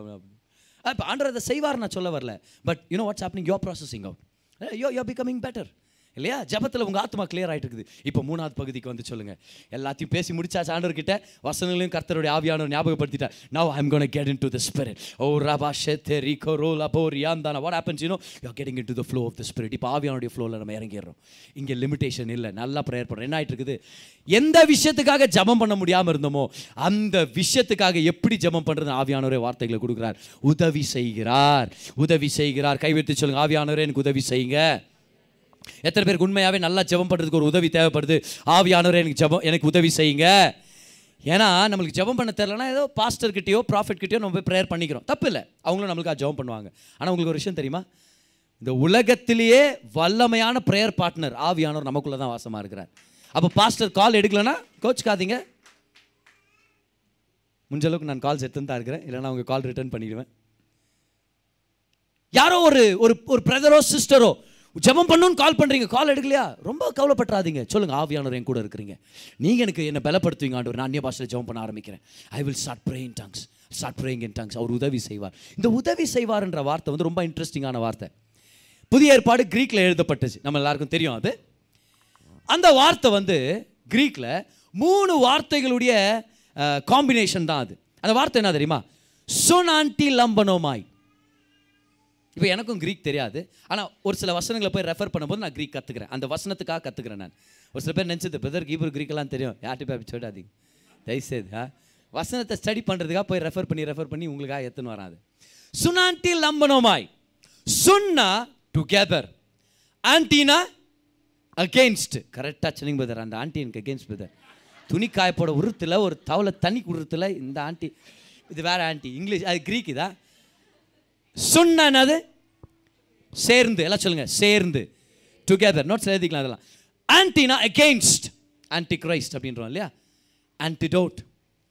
இப்போ ஆண்டவர் அதை செய்வார் நான் சொல்ல வரல. But you know what's happening you're processing out you're you're becoming better இல்லையா? ஜபத்தில் உங்கள் ஆத்மா கிளியர் ஆகிட்டு இருக்குது இப்போ மூணாவது பகுதிக்கு வந்து சொல்லுங்கள் எல்லாத்தையும் பேசி முடிச்சாச்சு ஆண்டவர்கிட்ட. வசனங்களையும் கர்த்தருடைய ஆவியானவர் ஞாபகப்படுத்திட்டேன் now I'm gonna get in to the spirit ஓ ரபா ஷெத்தே ரிகோ ரோலா போ ரியாந்தானா what happens you know you getting in to the flow of the spirit இப்போ ஆவியானுடைய ஃப்ளோவில் நம்ம இறங்கிடுறோம். இங்கே லிமிடேஷன் இல்லை. நல்லா ப்ரேயர் பண்ணுறோம் என்ன ஆகிட்டு இருக்குது எந்த விஷயத்துக்காக ஜபம் பண்ண முடியாமல் இருந்தோமோ அந்த விஷயத்துக்காக எப்படி ஜபம் பண்ணுறது ஆவியானவரே வார்த்தைகளை கொடுக்குறார். உதவி செய்கிறார். உதவி செய்கிறார். கைவிட்டு சொல்லுங்கள் ஆவியானவரே எனக்கு உதவி செய்யுங்க. எத்தனை பேருக்கு உண்மையாகவே நல்லா ஜெபம் பண்ணுறதுக்கு ஒரு உதவி தேவைப்படுது? ஆவியானவர் எனக்கு ஜெபம் எனக்கு உதவி செய்யுங்க. ஏன்னா நம்மளுக்கு ஜெபம் பண்ண தெரிலனா ஏதோ பாஸ்டர்கிட்டயோ ப்ராஃபிட்கிட்டயோ நம்ம போய் ப்ரேயர் பண்ணிக்கிறோம். தப்பு இல்லை. அவங்களும் நம்மளுக்கு ஜெபம் பண்ணுவாங்க. ஆனால் உங்களுக்கு ஒரு விஷயம் தெரியுமா? இந்த உலகத்திலேயே வல்லமையான ப்ரேயர் பார்ட்னர் ஆவியானவர் நமக்குள்ளே தான் வாசமாக இருக்கிறார். அப்போ பாஸ்டர் கால் எடுக்கலனா கோச்சுக்காதீங்க. முடிஞ்ச அளவுக்கு நான் கால்ஸ் எடுத்துன்னு தான் இருக்கிறேன். இல்லைன்னா அவங்க கால் ரிட்டர்ன் பண்ணிடுவேன். யாரோ ஒரு ஒரு ஒரு பிரதரோ சிஸ்டரோ ஜெபம் பண்ணுன்னு கால் பண்ணுறீங்க கால் எடுக்கலையா? ரொம்ப கவலைப்பட்டுறாதீங்க. சொல்லுங்கள் ஆவியானவர் என் கூட இருக்கிறீங்க. நீங்கள் எனக்கு என்னை பலப்படுத்துவீங்க ஆண்டு நான் அந்நிய பாஷையில் ஜபம் பண்ண ஆரம்பிக்கிறேன். I will start praying tongues start praying in tongues அவர் உதவி செய்வார். இந்த உதவி செய்வார்ன்ற வார்த்தை வந்து ரொம்ப இன்ட்ரெஸ்டிங்கான வார்த்தை. புதிய ஏற்பாடு க்ரீக்கில் எழுதப்பட்டுச்சு. நம்ம எல்லாருக்கும் தெரியும் அது. அந்த வார்த்தை வந்து க்ரீக்கில் மூணு வார்த்தைகளுடைய காம்பினேஷன் தான் அது. அந்த வார்த்தை என்ன தெரியுமா? சொனான்டி லம்பனோமாய். இப்போ எனக்கும் க்ரீக் தெரியாது. ஆனால் ஒரு சில வசனங்களை போய் ரெஃபர் பண்ணும்போது நான் க்ரீக் கற்றுக்கிறேன் அந்த வசனத்துக்காக கற்றுக்கிறேன் நான். ஒரு சில பேர் நினச்சது பிரதர் கீபர் க்ரீக்கெல்லாம் தெரியும். யார்கிட்ட போய் அப்படி சொல்லாதீங்க. தயவுசெய்து ஆ. வசனத்தை ஸ்டடி பண்ணுறதுக்காக போய் ரெஃபர் பண்ணி ரெஃபர் பண்ணி உங்களுக்காக எத்துன்னு வராது. சுனான்டி லம்பனோமாய் சுன்னா டுகெதர் ஆன்டினா அகெயின்ஸ்ட் கரெக்டாக சொன்னீங்க பிரதர் அந்த ஆண்டி எனக்கு அகெயின்ஸ்ட் பிரதர் துணி காயப்போட உருத்தில் ஒரு தவளை தண்ணி உருத்தில் இந்த ஆண்டி இது வேறு ஆண்டி இங்கிலீஷ் அது க்ரீக்கு தான் சொன்னா என்னது சேர்ந்து எல்லாம் சொல்லுங்க சேர்ந்து. டுகெதர் நோட்ஸ் எழுதிக்கலாம் அதெல்லாம். ஆன்டினா அகெயின்ஸ்ட் ஆன்டி கிரைஸ்ட் அப்படின்றோம் இல்லையா? ஆன்டிடோட்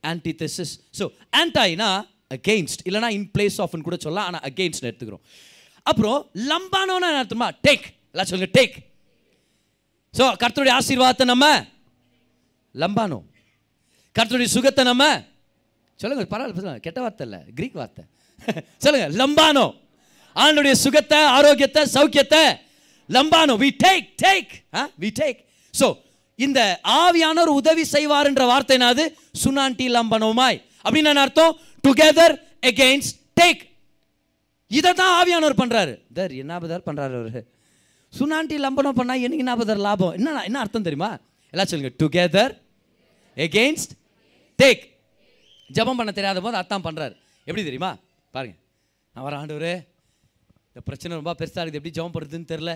ஆன்டிதெசிஸ் ஸோ ஆன்டாயினா அகெயின்ஸ்ட் இல்லைனா இன் பிளேஸ் ஆஃப்னு கூட சொல்லலாம் ஆனால் அகெயின்ஸ்ட் எடுத்துக்கிறோம். அப்புறம் லம்பானோன்னு என்ன அர்த்தமா? டேக் எல்லாம் சொல்லுங்க டேக் ஸோ கர்த்தருடைய ஆசீர்வாதத்தை நம்ம லம்பானோ கர்த்தருடைய சுகத்தை நம்ம சொல்லுங்க பரவாயில்ல கெட்ட வார்த்தை இல்லை கிரீக் வார்த்தை. சொல்லுங்க லம்பானோ. ஆண்டுடைய சுகத்தை ஆரோக்கியத்தை சௌக்கியத்தை லம்பானோ. We take take we take so இந்த ஆவியானவர் உதவி செய்வார்ன்ற வார்த்தை என்னது? சுனாண்டி லம்பனோமாய். அப்படின்னு அர்த்தம்? டுகெதர் எகெயின்ஸ்ட் டேக் இதை தான் ஆவியானவர் பண்ணுறாரு தர் என்ன பதார் பண்ணுறாரு அவர்? சுனான்டி லம்பனம் பண்ணால் எனக்கு என்ன பதர் லாபம்? என்ன என்ன அர்த்தம் தெரியுமா? எல்லாம் சொல்லுங்க. டுகெதர் எகெயின்ஸ்ட் டேக் ஜெபம் பண்ண தெரியாத போது அத்தான் பண்ணுறாரு எப்படி தெரியுமா? பாருங்க. நான் வர இந்த பிரச்சனை ரொம்ப பெருசாக இருக்குது. எப்படி ஜெபம் பண்ணுறதுன்னு தெரில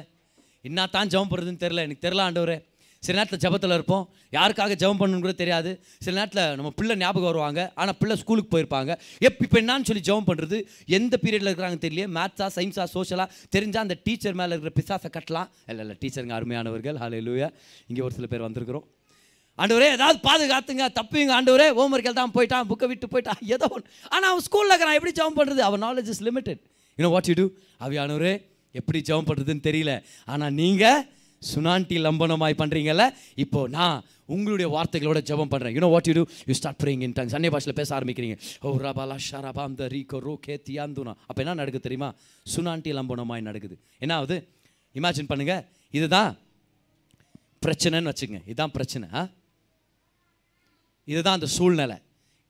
என்ன தான் ஜெபம் பண்ணுறதுன்னு தெரில எனக்கு தெரில ஆண்டவர். சில நேரத்தில் ஜெபத்தில் இருப்போம். யாருக்காக ஜெபம் பண்ணணும்னு கூட தெரியாது. சில நேரத்தில் நம்ம பிள்ளை ஞாபகம் வருவாங்க. ஆனால் பிள்ளை ஸ்கூலுக்கு போயிருப்பாங்க. எப் இப்போ என்னான்னு சொல்லி ஜெபம் பண்ணுறது எந்த பீரியடில் இருக்கிறாங்க தெரியல மேத்ஸா சயின்ஸா சோஷலாக தெரிஞ்சால் அந்த டீச்சர் மேலே இருக்கிற பிசாசை கட்டலாம். இல்லை இல்லை டீச்சருங்க அருமையானவர்கள். ஹாலே லூயா இங்கே ஒரு சில பேர் வந்திருக்கிறோம். ஆண்டவரே ஏதாவது பாதுகாத்துங்க தப்புங்க ஆண்டவரே ஹோம்ஒர்க் எழுதாம போயிட்டான் புக்கை விட்டு போயிட்டான் ஏதோ ஒன்று ஆனால் அவன் ஸ்கூலில் இருக்கிறான் எப்படி ஜெபம் பண்ணுறது அவன் knowledge is limited you know what you do அவியானவரே எப்படி ஜெபம் பண்ணுறதுன்னு தெரியல. ஆனால் நீங்கள் சுனாண்டி லம்பனமாய் பண்ணுறீங்கல்ல இப்போ நான் உங்களுடைய வார்த்தைகளோட ஜெபம் பண்ணுறேன் you know what you do you start praying in tongues அந்நிய பாஷையில் பேச ஆரம்பிக்கிறீங்க. ஓ ரபாலா ஷரபாம் அந்த ரீகோ ரோ கே தியாந்துனா அப்போ என்ன நடக்குது தெரியுமா? சுனாண்டி லம்பனமாய் நடக்குது. என்ன ஆகுது இமேஜின் பண்ணுங்கள் இதுதான் பிரச்சனைன்னு வச்சுக்கங்க. இதுதான் பிரச்சனை ஆ? இதுதான் அந்த சூழ்நிலை.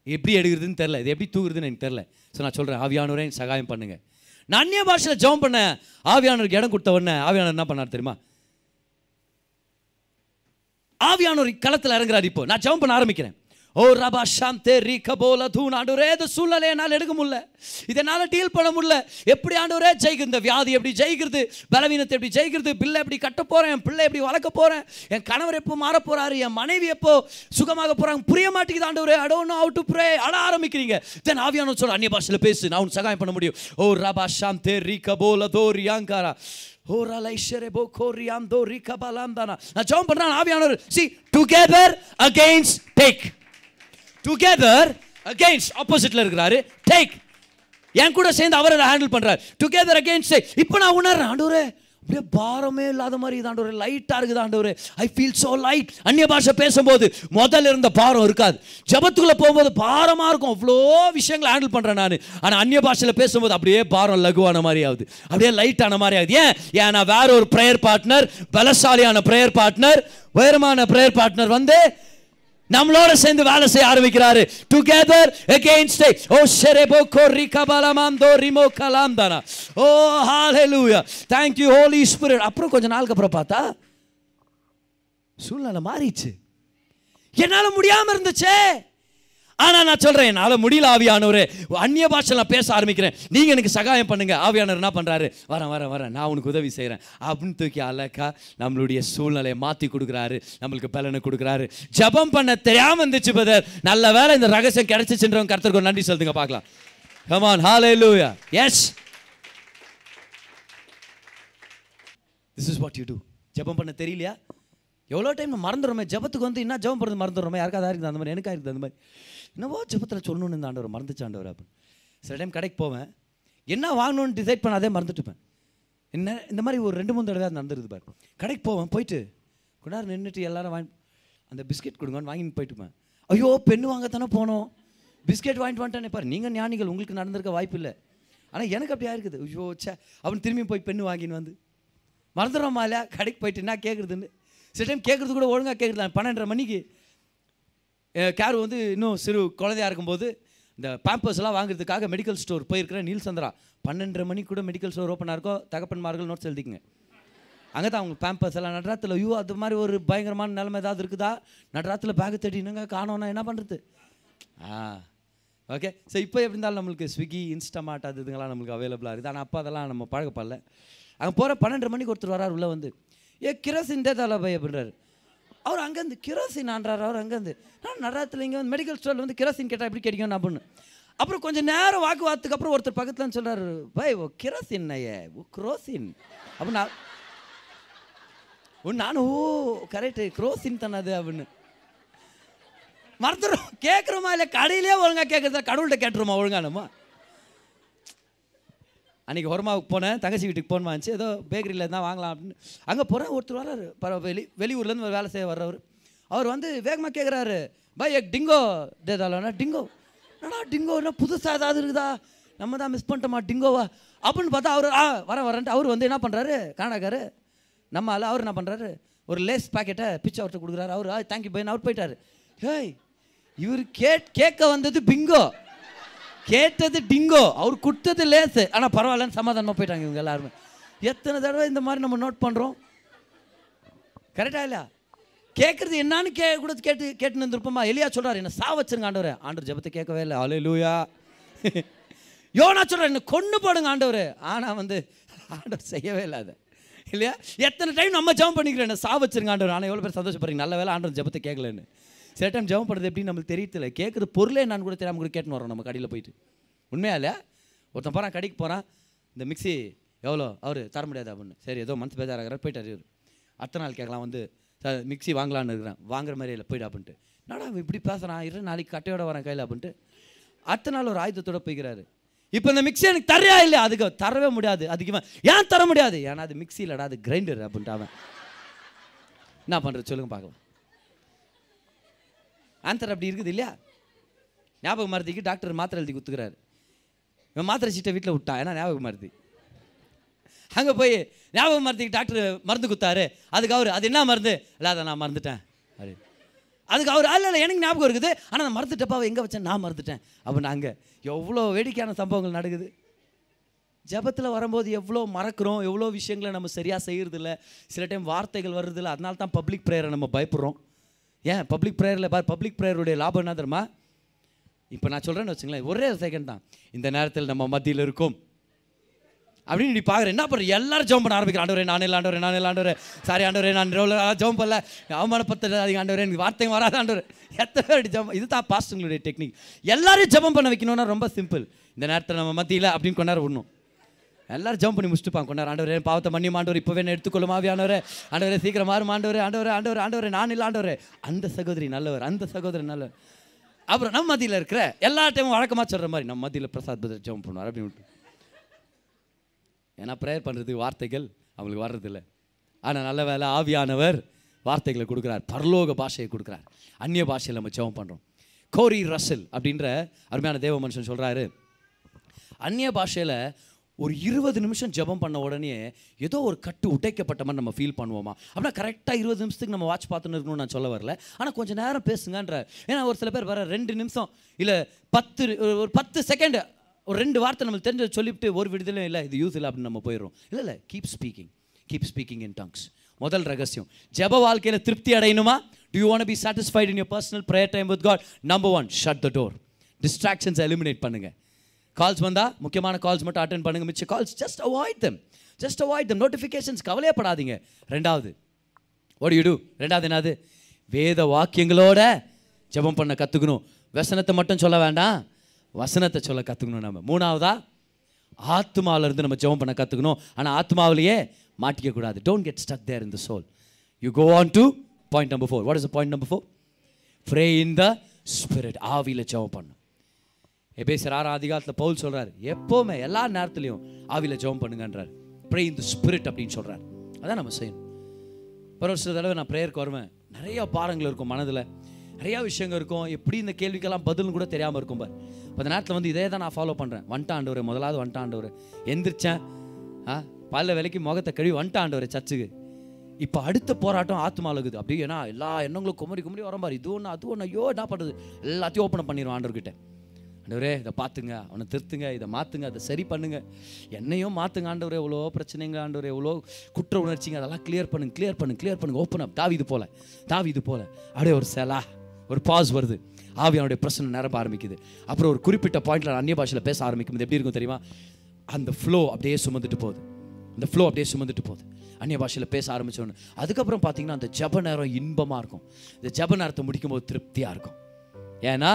எப்படி எடுக்கிறதுன்னு தெரில இது எப்படி தூக்குறதுன்னு எனக்கு தெரில ஸோ நான் சொல்கிறேன் ஆவியானவரே எனக்கு சகாயம் பண்ணுங்கள் நான் அந்நிய பாஷையில் ஜெபம் பண்ணேன் ஆவியானவருக்கு இடம் கொடுத்த உடனே ஆவியானவர் என்ன பண்ணார் தெரியுமா? ஆவியானவர் களத்தில் இறங்குறாரு இப்போ. நான் ஜெபம் பண்ண ஆரம்பிக்கிறேன். ஓ ரபா சாந்தே ரீ கபோல தூண். ஆண்டவரே இந்த சூழ்நிலையை என்னால் எடுக்க முடியல. இதனால் டீல் பண்ண முடியல. எப்படி ஆண்டவரே ஜெயிக்கிறது? இந்த வியாதி எப்படி ஜெயிக்கிறது? பலவீனத்தை எப்படி ஜெயிக்கிறது? பிள்ளை எப்படி கட்ட போகிறேன் என் பிள்ளை எப்படி வளர்க்க போகிறேன் என் கணவர் எப்போ மாற போகிறாரு என் மனைவி எப்போ சுகமாக போகிறாங்க புரிய மாட்டேங்குது ஆண்டவரே. I don't know how to ஆரம்பிக்கிறீங்க. தென் ஆவியானவர் சொல்ல அந்நிய பாஷையில் பேசு. நான் உன் சகாயம் பண்ண முடியும். ஓ ரபா சாந்தே ரீ கபோல தோ ரியாங்காரா. ஓரலைஷரே போ கோரியாம் தோ ரீ நான் ஜெபம் பண்ணுறேன் ஆவியானவர். See together against take together against ஆப்போசிட்ல இருக்கிறாரு. டேக் என் கூட சேர்ந்து அவர் அதை ஹேண்டில் பண்றாரு. டுகெதர் அகெயின்ஸ்ட் இப்போ நான் உணர்றேன் ஆண்டவரே அப்படியே பாரமே இல்லாத மாதிரி இது லைட்டாக இருக்குது ஆண்டவர். ஐ ஃபீல் ஸோ லைட் அந்நிய பாஷை பேசும்போது முதல்ல இருந்த பாரம் இருக்காது. ஜபத்துக்குள்ளே போகும்போது பாரமாக இருக்கும். அவ்வளோ விஷயங்களை ஹேண்டில் பண்ணுறேன் நான். ஆனால் அந்நிய பாஷையில் பேசும்போது அப்படியே பாரம் லகுவான மாதிரி ஆகுது. அப்படியே லைட்டான மாதிரி ஆகுது. ஏன்? ஏன் நான் வேற ஒரு ப்ரேயர் பார்ட்னர் பலசாலியான ப்ரேயர் பார்ட்னர் உயரமான ப்ரேயர் பார்ட்னர் வந்து நம்மளோட சேர்ந்து வேலை செய்ய ஆரம்பிக்கிறாரு. டுகெதர் அகைன்ஸ்ட் ஓ ஷெரேபோ கோரி கபலமாம் தோ ரிமோ கலாம் தானா ஓ hallelujah thank you holy spirit. அப்புறம் கொஞ்ச நாளுக்கு அப்புறம் பார்த்தா சூழ்நிலை மாறிச்சு என்னால முடியாம இருந்துச்சே. ஆனால் நான் சொல்கிறேன் என்னால் முடியல ஆவியானவர். அந்நிய பாஷை நான் பேச ஆரம்பிக்கிறேன். நீங்கள் எனக்கு சகாயம் பண்ணுங்கள் ஆவியானவர் என்ன பண்ணுறாரு வரேன் வரேன் வரேன். நான் உனக்கு உதவி செய்கிறேன் அப்படின்னு தூக்கி அழக்கா நம்மளுடைய சூழ்நிலையை மாற்றி கொடுக்குறாரு. நம்மளுக்கு பலனை கொடுக்குறாரு. ஜெபம் பண்ண தெரியாமல் இருந்துச்சு பதர் நல்ல வேலை இந்த ரகசியம் கிடச்சிச்சுன்றவங்க கருத்துக்கு நன்றி சொல்லுங்க பார்க்கலாம். கமான் லூயா yes this is what you do ஜெபம் பண்ண தெரியலையா? எவ்வளோ டைம் மறந்துடுறோமே. ஜெபத்துக்கு வந்து என்ன ஜெபம் பண்ணுறது மறந்துடுறோமே? யாருக்காக இருக்குது அந்த மாதிரி? எனக்காக இருக்குது அந்த மாதிரி? என்னவோ ஜபத்தில் சொல்லணும்னு இந்த ஆண்டவர் மறந்துச்சாண்டவர் அப்படின்னு சில டைம் கடைக்கு போவேன். என்ன வாங்கணும்னு டிசைட் பண்ணாதே மறந்துட்டுப்பேன் என்ன இந்த மாதிரி ஒரு ரெண்டு மூணு தடவை நடந்துருது பாரு. கடைக்கு போவேன் போயிட்டு கொண்டாரு நின்றுட்டு எல்லாரும் வாங்கி அந்த பிஸ்கெட் கொடுங்கன்னு வாங்கிட்டு போயிட்டுப்பேன் ஐயோ பெண்ணு வாங்கத்தானே போனோம். பிஸ்கெட் வாங்கிட்டு வந்துட்டானே பாரு. நீங்கள் ஞானிகள் உங்களுக்கு நடந்திருக்க வாய்ப்பு இல்லை. ஆனால் எனக்கு அப்படியா இருக்குது? ஐயோ சே அவன் திரும்பி போய் பெண்ணு வாங்கின்னு வந்து. மறந்துடுறோமா இல்லையா? கடைக்கு போயிட்டு என்ன கேட்குறதுன்னு சில டைம் கேட்குறது கூட ஒழுங்காக கேட்குறது பன்னெண்டரை மணிக்கு கேர் வந்து இன்னும் சிறு குழந்தையா இருக்கும்போது இந்த பேம்பர்ஸ்லாம் வாங்குறதுக்காக மெடிக்கல் ஸ்டோர் போயிருக்கிறேன் நீல் சந்திரா. பன்னெண்டரை மணிக்கு கூட மெடிக்கல் ஸ்டோர் ஓப்பனாக இருக்கோ தகப்பன்மார்கள் நோட்ஸ் எழுதிக்கங்க. அங்கே தான் அவங்க பேம்பர்ஸ் எல்லாம் நடுராத்தில் ஐயோ அது மாதிரி ஒரு பயங்கரமான நிலைமை ஏதாவது இருக்குதா? நடுராத்தில் பேக் தேடினுங்க காணோன்னா என்ன பண்ணுறது ஆ ஓகே ஸோ இப்போ எப்படி இருந்தாலும் நம்மளுக்கு ஸ்விக்கி இன்ஸ்டாமார்ட் அது இதுங்களாம் நம்மளுக்கு அவைலபிளாக இருக்குது. ஆனால் அப்போ அதெல்லாம் நம்ம பழகப்படல அங்கே போகிற பன்னெண்டு மணிக்கு ஒருத்தர் வரார் உள்ளே வந்து. ஏ கிரசின் தலை பை அப்படின்றாரு. அவர் அங்கேருந்து கிரோசின் ஆன்றார் அவர் அங்கேருந்து. நான் நடராத்தில் இங்கே வந்து மெடிக்கல் ஸ்டோரில் வந்து கிரோசின் கேட்டால் எப்படி கிடைக்கும் அப்படின்னு. அப்புறம் கொஞ்சம் நேரம் வாக்குவாதத்துக்கு அப்புறம் ஒருத்தர் பக்கத்தில் சொல்கிறார் பை ஓ கிரோசின் ஐயே ஓ குரோசின். அப்படின்னு நான் நானும் ஓ கரெக்டு குரோசின் தானே அது அப்படின்னு. மறந்துடும் கேட்குறோமா இல்லை கடையிலே ஒழுங்கா கேட்குறதா கடவுள்கிட்ட கேட்டுருமா ஒழுங்கா அன்றைக்கி ஹொரமாவுக்கு போனேன் தங்கச்சி வீட்டுக்கு போன் இருந்துச்சு ஏதோ பேக்கரியில் தான் வாங்கலாம் அப்படின்னு. அங்கே போகிறேன் ஒருத்தர் வர்றாரு. பர வெளி வெளியூர்லேருந்து வேலை செய்ய வர்றவர். அவர் வந்து வேகமாக கேட்குறாரு பை எக் டிங்கோ. டேதாலனா டிங்கோ? என்னடா டிங்கோனா புதுசாக ஏதாவது இருக்குதா? நம்ம தான் மிஸ் பண்ணிட்டோமா டிங்கோவா? அப்படின்னு பார்த்தா அவர் ஆ வர வரன்ட்டு அவர் வந்து என்ன பண்ணுறாரு காணாக்காரு நம்ம ஆளு அவர் என்ன பண்ணுறாரு ஒரு லேஸ் பாக்கெட்டை பிச்சை அவர்கிட்ட கொடுக்குறாரு. அவர் ஆ தேங்க்யூ பையன் அவர் போயிட்டார். ஹேய் இவர் கேட் கேட்க வந்தது பிங்கோ. கேட்டது டிங்கோ அவர் கொடுத்தது லேசு. ஆனால் பரவாயில்லன்னு சமாதானமாக போயிட்டாங்க இவங்க எல்லாருமே. எத்தனை தடவை இந்த மாதிரி நம்ம நோட் பண்ணுறோம் கரெக்டாக இல்லையா? கேட்குறது என்னான்னு கே கூட கேட்டு கேட்டுன்னு இருந்திருப்போமா? எலியா சொல்கிறார் என்ன சா வச்சிருங்க ஆண்டவர். ஆண்டவர் ஜபத்தை கேட்கவே இல்லை. அலே லூயா யோனா சொல்கிறார் என்ன கொண்டு போடுங்க ஆண்டவர். ஆனால் வந்து ஆண்டவர் செய்யவே இல்லை அதை. இல்லையா? எத்தனை டைம் நம்ம ஜம் பண்ணிக்கிறோம் என்ன சா வச்சிருங்க ஆண்டவர். ஆனால் எவ்வளோ பேர் சந்தோஷப்படுறீங்க? நல்ல வேலை ஆண்டவர் ஜபத்தை கேட்கலன்னு. சில டைம் ஜெபம் பண்ணுறது எப்படின்னு நம்மளுக்கு தெரியல கேட்குறது பொருளே நான் கூட தெரியாமல் கூட கேட்டுன்னு வரோம் நம்ம கடையில் போயிட்டு. உண்மையா இல்லையா? ஒருத்தன் போகிறான் கடைக்கு போகிறான் இந்த மிக்ஸி எவ்வளோ? அவர் தர முடியாது அப்படின்னு. சரி ஏதோ மனசு இருக்கிறார். போயிட்டார் இவர். அத்தனை நாள் கேட்கலாம் வந்து சார் மிக்சி வாங்கலான்னு இருக்கிறேன். வாங்குற மாதிரி இல்லை போயிடு அப்படின்ட்டு. என்னடா இப்படி பேசுகிறான் இரு நாளைக்கு கட்டையோட வரேன் கையில் அப்படின்ட்டு. அடுத்த நாள் ஒரு ஆயுதத்தோட போய்க்கிறாரு. இப்போ இந்த மிக்ஸி எனக்கு தரையா இல்லை அதுக்கு தரவே முடியாது. அதுக்கு இவன் ஏன் தர முடியாது? ஏன்னா அது மிக்ஸி இல்லைடா அது கிரைண்டர் அப்படின்ட்டு அவன். என்ன பண்ணுறது சொல்லுங்க பார்க்கலாம். ஆன்சர் அப்படி இருக்குது இல்லையா? ஞாபக மருதிக்கு டாக்டர் மாத்திரை எழுதி கொடுத்துக்கிறாரு இவன் மாத்திரை சீட்டை வீட்டில் விட்டான் ஏன்னா ஞாபக மருதி. அங்கே போய் ஞாபக மருந்துக்கு டாக்டர் மருந்து கொடுத்தாரு அதுக்கு அவர் அது என்ன மருந்து? இல்லை அதை நான் மறந்துட்டேன். அப்படி அதுக்கு அவர் அல்ல இல்லை எனக்கு ஞாபகம் இருக்குது. ஆனால் நான் மறந்துட்டப்பா எங்கே வச்சேன்? நான் மறந்துட்டேன். அப்படின்னு அங்கே எவ்வளோ வேடிக்கையான சம்பவங்கள் நடக்குது. ஜெபத்தில் வரும்போது எவ்வளோ மறக்கிறோம் எவ்வளோ விஷயங்களை நம்ம சரியாக செய்கிறதில்ல சில டைம் வார்த்தைகள் வர்றதில்ல. அதனால தான் பப்ளிக் ப்ரேயரை நம்ம பயப்படுறோம். ஏன் பப்ளிக் ப்ரேயரில் பார் பப்ளிக் ப்ரேயருடைய லாபம் என்ன தெரியுமா? இப்போ நான் சொல்கிறேன்னு வச்சுங்களேன் ஒரே செகண்ட் தான். இந்த நேரத்தில் நம்ம மத்தியில் இருக்கும். அப்படின்னு நீ பார்க்குற என்ன பண்ணுற எல்லாரும் ஜெபம் பண்ண ஆரம்பிக்கிற ஆண்டவரே நானே இல்லை ஆண்டவரே நானே இல்லை ஆண்டவரே. சாரி ஆண்டவரே நான் ரெகுலராக ஜெபம் பண்ணல. அவமானப்படுத்தாதீங்க ஆண்டவரே எனக்கு வார்த்தைங்க வராத ஆண்டவர். எத்தனை பேர் ஜெபம் இது தான் பாஸ்ட்டுங்களுடைய டெக்னிக் எல்லாரையும் ஜெபம் பண்ண வைக்கணும்னா ரொம்ப சிம்பிள் இந்த நேரத்தில் நம்ம மத்தியில் அப்படின்னு கொண்டாட விடணும். எல்லாரும் ஜம்ப் பண்ணி முடிச்சுட்டுப்பாங்க கொண்டாரு. ஆண்டவரே பாவத்தை மண்ணி மாண்டவர் இப்போவே என்ன எடுத்துக்கொள்ளும் ஆண்டவரே. ஆண்டவரே சீக்கிரம் மாறும் ஆண்டவரே ஆண்டவர் ஆண்டவர் ஆண்டவரே. நான் இல்லை ஆண்டவரே. அந்த சகோதரி நல்லவர் அந்த சகோதரி நல்லவர். அப்புறம் நம்ம மத்தியில் இருக்கிற எல்லா டைமும் வழக்கமாக சொல்கிற மாதிரி நம்ம மத்தியில் பிரசாத் பதர் ஜெபம் பண்ணுவார் அப்படின்னு ஏன்னா ப்ரேயர் பண்ணுறதுக்கு வார்த்தைகள் அவங்களுக்கு வர்றதில்ல. ஆனால் நல்ல வேலை ஆவியானவர் வார்த்தைகளை கொடுக்குறார். பரலோக பாஷையை கொடுக்குறார். அந்நிய பாஷையில் நம்ம ஜெபம் பண்ணுறோம் கோரி ரசல் அப்படின்ற அருமையான தேவ மனுஷன் சொல்கிறாரு அந்நிய பாஷையில் ஒரு இருபது நிமிஷம் ஜெபம் பண்ண உடனே ஏதோ ஒரு கட்டு உடைக்கப்பட்ட மாதிரி நம்ம ஃபீல் பண்ணுவோமா? அப்படின்னா கரெக்டாக இருபது நிமிஷத்துக்கு நம்ம வாட்ச் பார்த்துன்னு இருக்கணும்னு நான் சொல்ல வரல. ஆனால் கொஞ்சம் நேரம் பேசுங்கன்ற. ஏன்னா ஒரு சில பேர் வர ரெண்டு நிமிஷம் இல்லை பத்து ஒரு பத்து செகண்டு ஒரு ரெண்டு வார்த்தை நம்மளுக்கு தெரிஞ்ச சொல்லிவிட்டு ஒரு விடுதலையும் இல்லை இது யூஸ் இல்லை அப்படின்னு நம்ம போயிடும் இல்லை இல்லை keep speaking keep speaking in tongues முதல் ரகசியம் ஜெப வாழ்க்கையில் திருப்தி அடையணுமா? Do you want be satisfied in your personal prayer time with God number one shut the door distractions eliminate பண்ணுங்கள் கால்ஸ் வந்தால் முக்கியமான கால்ஸ் மட்டும் அட்டன் பண்ணுங்க மிச்ச calls just avoid them just avoid them notifications கவலையப்படாதீங்க. ரெண்டாவது ஓடி இடு டூ ரெண்டாவது என்னது? வேத வாக்கியங்களோட ஜெபம் பண்ண கற்றுக்கணும் வசனத்தை மட்டும் சொல்ல வேண்டாம். வசனத்தை சொல்ல கற்றுக்கணும் நம்ம. மூணாவதா ஆத்மாவிலேருந்து நம்ம ஜெபம் பண்ண கற்றுக்கணும் ஆனால் ஆத்மாவிலேயே மாட்டிக்க கூடாது. Don't get stuck there in the soul you go on to point number four what is point number four pray in the spirit ஆவியில் ஜெபம் பண்ணும் எபேசர் ஆறாம் அதிகாரத்தில் பவுல் சொல்கிறார் எப்போவுமே எல்லா நேரத்துலையும் ஆவியில் ஜெபம் பண்ணுங்கன்றார். ப்ரே இன் ஸ்பிரிட் அப்படின்னு சொல்கிறார் அதான் நம்ம செய்யணும். ஒரு சில தடவை நான் ப்ரேயருக்கு வருவேன். நிறையா பாரங்கள் இருக்கும் மனதில். நிறையா விஷயங்கள் இருக்கும். எப்படி இந்த கேள்விக்கெல்லாம் பதில்னு கூட தெரியாமல் இருக்கும் பார். அந்த நேரத்தில் வந்து இதே தான் நான் ஃபாலோ பண்ணுறேன் வண்டாண்டவர் முதலாவது வண்டாண்டவர். எந்திரிச்சேன். ஆ பல்ல விலைக்கு முகத்தை கழுவி வண்டாண்டவர் சர்ச்சுக்கு. இப்போ அடுத்த போராட்டம் ஆத்மாவில் அழுகுது. அப்படி ஏன்னா எல்லா எண்ணங்களும் குமரி குமரி வரம்பார் இது ஒன்று அது ஒன்று ஐயோ என்ன பண்ணுறது எல்லாத்தையும் ஓப்பன் பண்ணிடுவோம் ஆண்டவர்கிட்ட. ஆண்டவரே இதை பார்த்துங்க அவனை திருத்துங்க இதை மாற்றுங்க அதை சரி பண்ணுங்க. என்னையும் மாற்றுங்க ஆண்டவரே எவ்வளோ பிரச்சனைங்க ஆண்டவரே எவ்வளோ குற்ற உணர்ச்சிங்க அதெல்லாம் கிளியர் பண்ணுங்க கிளியர் பண்ணுங்க கிளியர் பண்ணுங்க. ஓப்பன் அப் தாவி இது போல தாவி இது போல. அப்படியே ஒரு செலா ஒரு பாஸ் வருது. ஆவியானுடைய பிரச்சனை நிரம்ப ஆரம்பிக்குது. அப்புறம் ஒரு குறிப்பிட்ட பாயிண்ட்ல அந்நிய பாஷையில் பேச ஆரம்பிக்கும் எப்படி இருக்கும் தெரியுமா? அந்த ஃப்ளோ அப்படியே சுமந்துட்டு போகுது. அந்த ஃப்ளோ அப்படியே சுமந்துட்டு போகுது. அந்நிய பாஷையில் பேச ஆரம்பிச்சோன்னு அதுக்கப்புறம் பார்த்தீங்கன்னா அந்த ஜப நேரம் இன்பமாக இருக்கும். இந்த ஜப நேரத்தை முடிக்கும்போது திருப்தியாக இருக்கும். ஏன்னா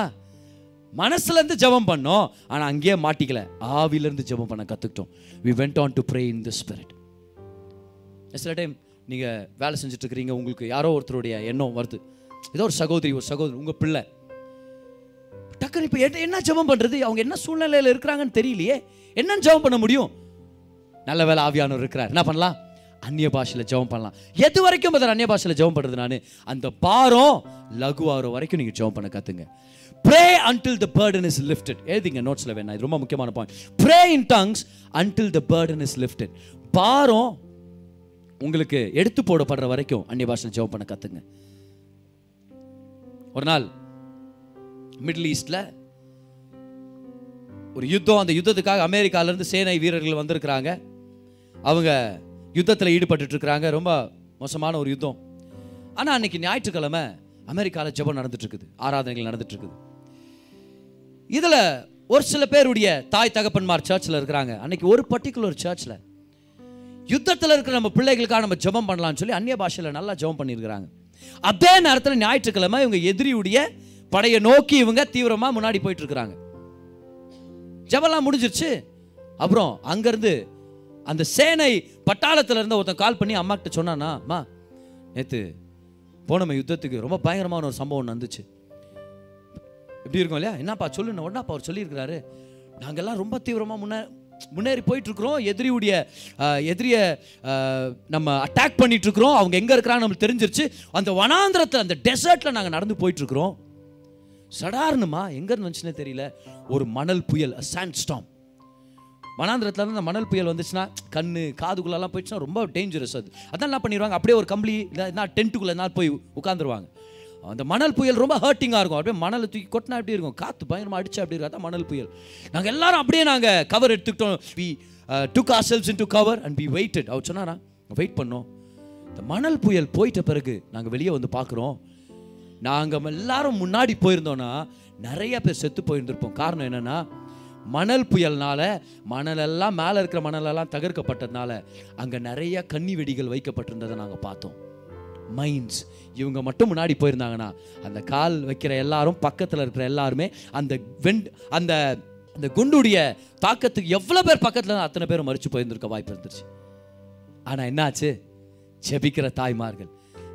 மனசுல இருந்து ஜெபம் பண்ணோம் ஆனால் அங்கேயே மாட்டிக்கல. ஆவிலேருந்து ஜபம் ஜெபம் பண்ண கத்துக்கிட்டோம். We went on to pray in the spirit சில டைம் நீங்க வேலை செஞ்சுட்டு இருக்கிறீங்க உங்களுக்கு யாரோ ஒருத்தருடைய எண்ணம் வருது. ஏதோ ஒரு சகோதரி ஒரு சகோதரி உங்க பிள்ளை. டக்குனு இப்போ என்ன என்ன ஜெபம் பண்றது? அவங்க என்ன சூழ்நிலையில இருக்கிறாங்கன்னு தெரியலையே. என்னன்னு ஜெபம் பண்ண முடியும்? நல்ல வேலை ஆவியானவர் இருக்கிறார். என்ன பண்ணலாம்? அந்நிய பாஷையில் ஜெபம் பண்ணலாம். எது வரைக்கும் பதில் அந்நிய பாஷையில் ஜெபம் பண்ணுறது நான்? அந்த பாரம் லகுவாகிற வரைக்கும் நீங்கள் ஜெபம் பண்ண கற்றுங்க pray until the burden is lifted எழுதிங்க நோட்ஸில் வேணா இது ரொம்ப முக்கியமான point pray in tongues until the burden is lifted பாரம் உங்களுக்கு எடுத்து போடப்படுற வரைக்கும் அந்நிய பாஷை ஜெபம் பண்ண கற்றுங்க ஒரு நாள் மிடில் ஈஸ்டில் ஒரு யுத்தம் அந்த யுத்தத்துக்காக அமெரிக்காவிலேருந்து சேனை வீரர்கள் வந்திருக்கிறாங்க. அவங்க யுத்தத்தில் ஈடுபட்டுருக்கிறாங்க ரொம்ப மோசமான ஒரு யுத்தம். ஆனால் அன்னைக்கு ஞாயிற்றுக்கிழமை அமெரிக்காவில் ஜெபம் நடந்துட்டு இருக்குது ஆராதனைகள் நடந்துட்டு இருக்குது இதில் ஒரு சில பேருடைய தாய் தகப்பன்மார் சர்ச்சில் இருக்கிறாங்க. அன்னைக்கு ஒரு பர்டிகுலர் சர்ச்சில் யுத்தத்தில் இருக்கிற நம்ம பிள்ளைகளுக்காக நம்ம ஜபம் பண்ணலாம்னு சொல்லி அந்நிய பாஷையில் நல்லா ஜபம் பண்ணியிருக்கிறாங்க. அதே நேரத்தில் ஞாயிற்றுக்கிழமை இவங்க எதிரியுடைய படையை நோக்கி இவங்க தீவிரமாக முன்னாடி போயிட்டு இருக்கிறாங்க ஜெபம்லாம் முடிஞ்சிருச்சு. அப்புறம் அங்கேருந்து அந்த சேனை பட்டாளத்தில் இருந்த ஒருத்தன் கால் பண்ணி அம்மாக்கிட்ட சொன்னானா அம்மா நேற்று போனோம் யுத்தத்துக்கு ரொம்ப பயங்கரமான ஒரு சம்பவம் வந்துச்சு. எப்படி இருக்கும் இல்லையா? என்னப்பா சொல்லுன்னு உடனேப்பா அவர் சொல்லியிருக்கிறாரு. நாங்கள்லாம் ரொம்ப தீவிரமாக முன்னே முன்னேறி போயிட்டு இருக்கிறோம் எதிரியுடைய எதிரியை எதிரிய நம்ம அட்டாக் பண்ணிட்டு இருக்கிறோம் அவங்க எங்கே இருக்கிறாங்க நம்மளுக்கு தெரிஞ்சிருச்சு. அந்த வனாந்திரத்தில் அந்த டெசர்ட்டில் நாங்கள் நடந்து போயிட்டு இருக்கிறோம் சடார்னுமா எங்கேருந்து வந்துச்சுன்னே தெரியல. ஒரு மணல் புயல் சாண்ட் ஸ்டாம் மனாந்திரத்தில் இருந்து அந்த மணல் புயல் வந்துச்சுன்னா கண் காதுக்குள்ளெல்லாம் போயிடுச்சுன்னா ரொம்ப டேஞ்சரஸ் அது. அதான் என்ன பண்ணிடுவாங்க அப்படியே ஒரு கம்பளி இல்லைன்னா டென்ட்டுக்குள்ளே நான் போய் உட்காந்துருவாங்க அந்த மணல் புயல் ரொம்ப ஹர்ட்டிங்காக இருக்கும். அப்படியே மணலை தூக்கி கொட்டினா அப்படி இருக்கும்? காற்று பயங்கரமாக அடிச்சு அப்படி இருக்கும்? அதான் மணல் புயல். நாங்கள் எல்லாரும் அப்படியே நாங்கள் கவர் எடுத்துக்கிட்டோம். We took ourselves in to cover and be waited அவர் சொன்னாரா? வெயிட் பண்ணோம். இந்த மணல் புயல் போயிட்ட பிறகு நாங்கள் வெளியே வந்து பார்க்குறோம். நாங்கள் எல்லாரும் முன்னாடி போயிருந்தோன்னா நிறைய பேர் செத்து போயிருந்திருப்போம். காரணம் என்னென்னா மணல் புயல்னால மணலெல்லாம் மேலே இருக்கிற மணலெல்லாம் தகர்க்கப்பட்டதுனால அங்கே நிறைய கன்னி வெடிகள் வைக்கப்பட்டிருந்ததை நாங்கள் பார்த்தோம். மைன்ஸ் இவங்க மட்டும் முன்னாடி போயிருந்தாங்கன்னா அந்த கால் வைக்கிற எல்லாரும் பக்கத்தில் இருக்கிற எல்லாருமே அந்த வெண்ட் அந்த அந்த குண்டுடைய தாக்கத்துக்கு எவ்வளோ பேர் பக்கத்தில் அத்தனை பேரும் மறித்து போயிருந்திருக்க வாய்ப்பு இருந்துச்சு. ஆனால் என்னாச்சு? ஜெபிக்கிற தாய்மார்கள்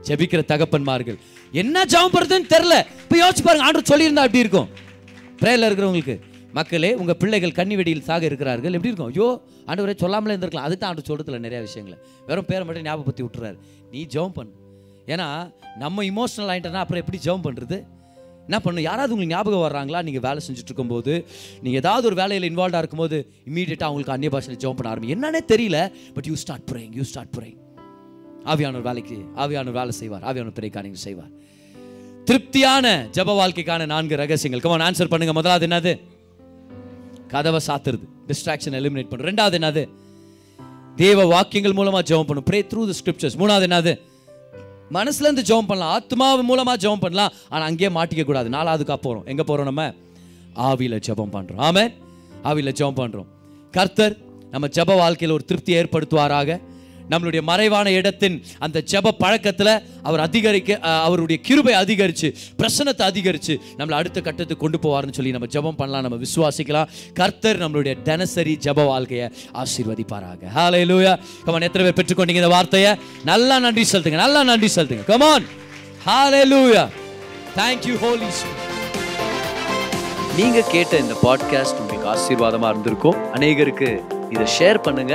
ஜெபிக்கிற தகப்பன்மார்கள். என்ன ஜாம் பண்ணுறதுன்னு தெரில இப்போ யோசிச்சு பாருங்க ஆண்டு சொல்லியிருந்தா எப்படி இருக்கும்? ப்ரேயரில் இருக்கிறவங்களுக்கு. மக்களே உங்கள் பிள்ளைகள் கன்னி வெடியில் சாக இருக்கிறார்கள். எப்படி இருக்கும்? ஐயோ ஆண்டவரே சொல்லாமலே இருந்திருக்கலாம். அதுக்கு தான் ஆண்டு சொல்கிறதுல நிறையா விஷயங்களை. வெறும் பேரை மட்டும் ஞாபகப்படுத்தி விட்டுறாரு. நீ ஜெபம் பண்ணு. ஏன்னா நம்ம இமோஷனல் ஆயிட்டோன்னா அப்புறம் எப்படி ஜெபம் பண்ணுறது என்ன பண்ணும் யாராவது உங்களுக்கு ஞாபகம் வர்றாங்களா? நீங்கள் வேலை செஞ்சுட்டு இருக்கும்போது நீங்கள் ஏதாவது ஒரு வேலையில் இன்வால்வாக இருக்கும்போது இமீடியட்டாக அவங்களுக்கு அந்நிய பாஷையில் ஜெபம் பண்ண ஆரம்பி என்னன்னே தெரியல but you start praying you start praying ஆவியானவர் வேலைக்கு ஆவியானவர் வேலை செய்வார். ஆவியானவர் பெரிய காரியங்கள் செய்வார். திருப்தியான ஜெப வாழ்க்கைக்கான நான்கு ரகசியங்கள். கமான் ஆன்சர் பண்ணுங்க. முதலாவது என்னது? கதவை சாத்துறது டிஸ்ட்ராக்ஷன் எலிமினேட் பண்ணும் ரெண்டாவது என்னது? தேவ வாக்கியங்கள் மூலமாக ஜெபம் பண்ணும். ப்ரே த்ரூ த ஸ்கிரிப்சர்ஸ் மூணாவது என்னது? மனசுலேருந்து ஜெபம் பண்ணலாம். ஆத்மாவு மூலமாக ஜெபம் பண்ணலாம். ஆனால் அங்கேயே மாட்டிக்க கூடாது. நாலாவதுக்கா போகிறோம் எங்கே போகிறோம் நம்ம? ஆவியில் ஜெபம் பண்ணுறோம் ஆமே ஆவியில் ஜெபம் பண்ணுறோம் கர்த்தர் நம்ம ஜெப வாழ்க்கையில் ஒரு திருப்தி ஏற்படுத்துவாராக. நம்மளுடைய மறைவான இடத்தின் அந்த ஜெப பழக்கத்தில் அவர் அதிகரிக்க அவருடைய கிருபை அதிகரித்து பிரசனத்தை அதிகரித்து நம்மளை அடுத்த கட்டத்துக்கு கொண்டு போவார்னு சொல்லி நம்ம ஜெபம் பண்ணலாம். நம்ம விசுவாசிக்கலாம். கர்த்தர் நம்மளுடைய தினசரி ஜெப வாழ்க்கையை ஆசீர்வதிப்பாராக. லூயா கமான் எத்தனை பேர் பெற்றுக்கொண்டீங்க இந்த வார்த்தையை? நல்லா நன்றி செலுத்துங்க நல்லா நன்றி செலுத்துங்க. கமான் ஹாலே லூயா தேங்க்யூ ஹோலி spirit. நீங்க கேட்ட இந்த பாட்காஸ்ட் உங்களுக்கு ஆசீர்வாதமா இருந்திருக்கும். அநேகருக்கு இதை ஷேர் பண்ணுங்க.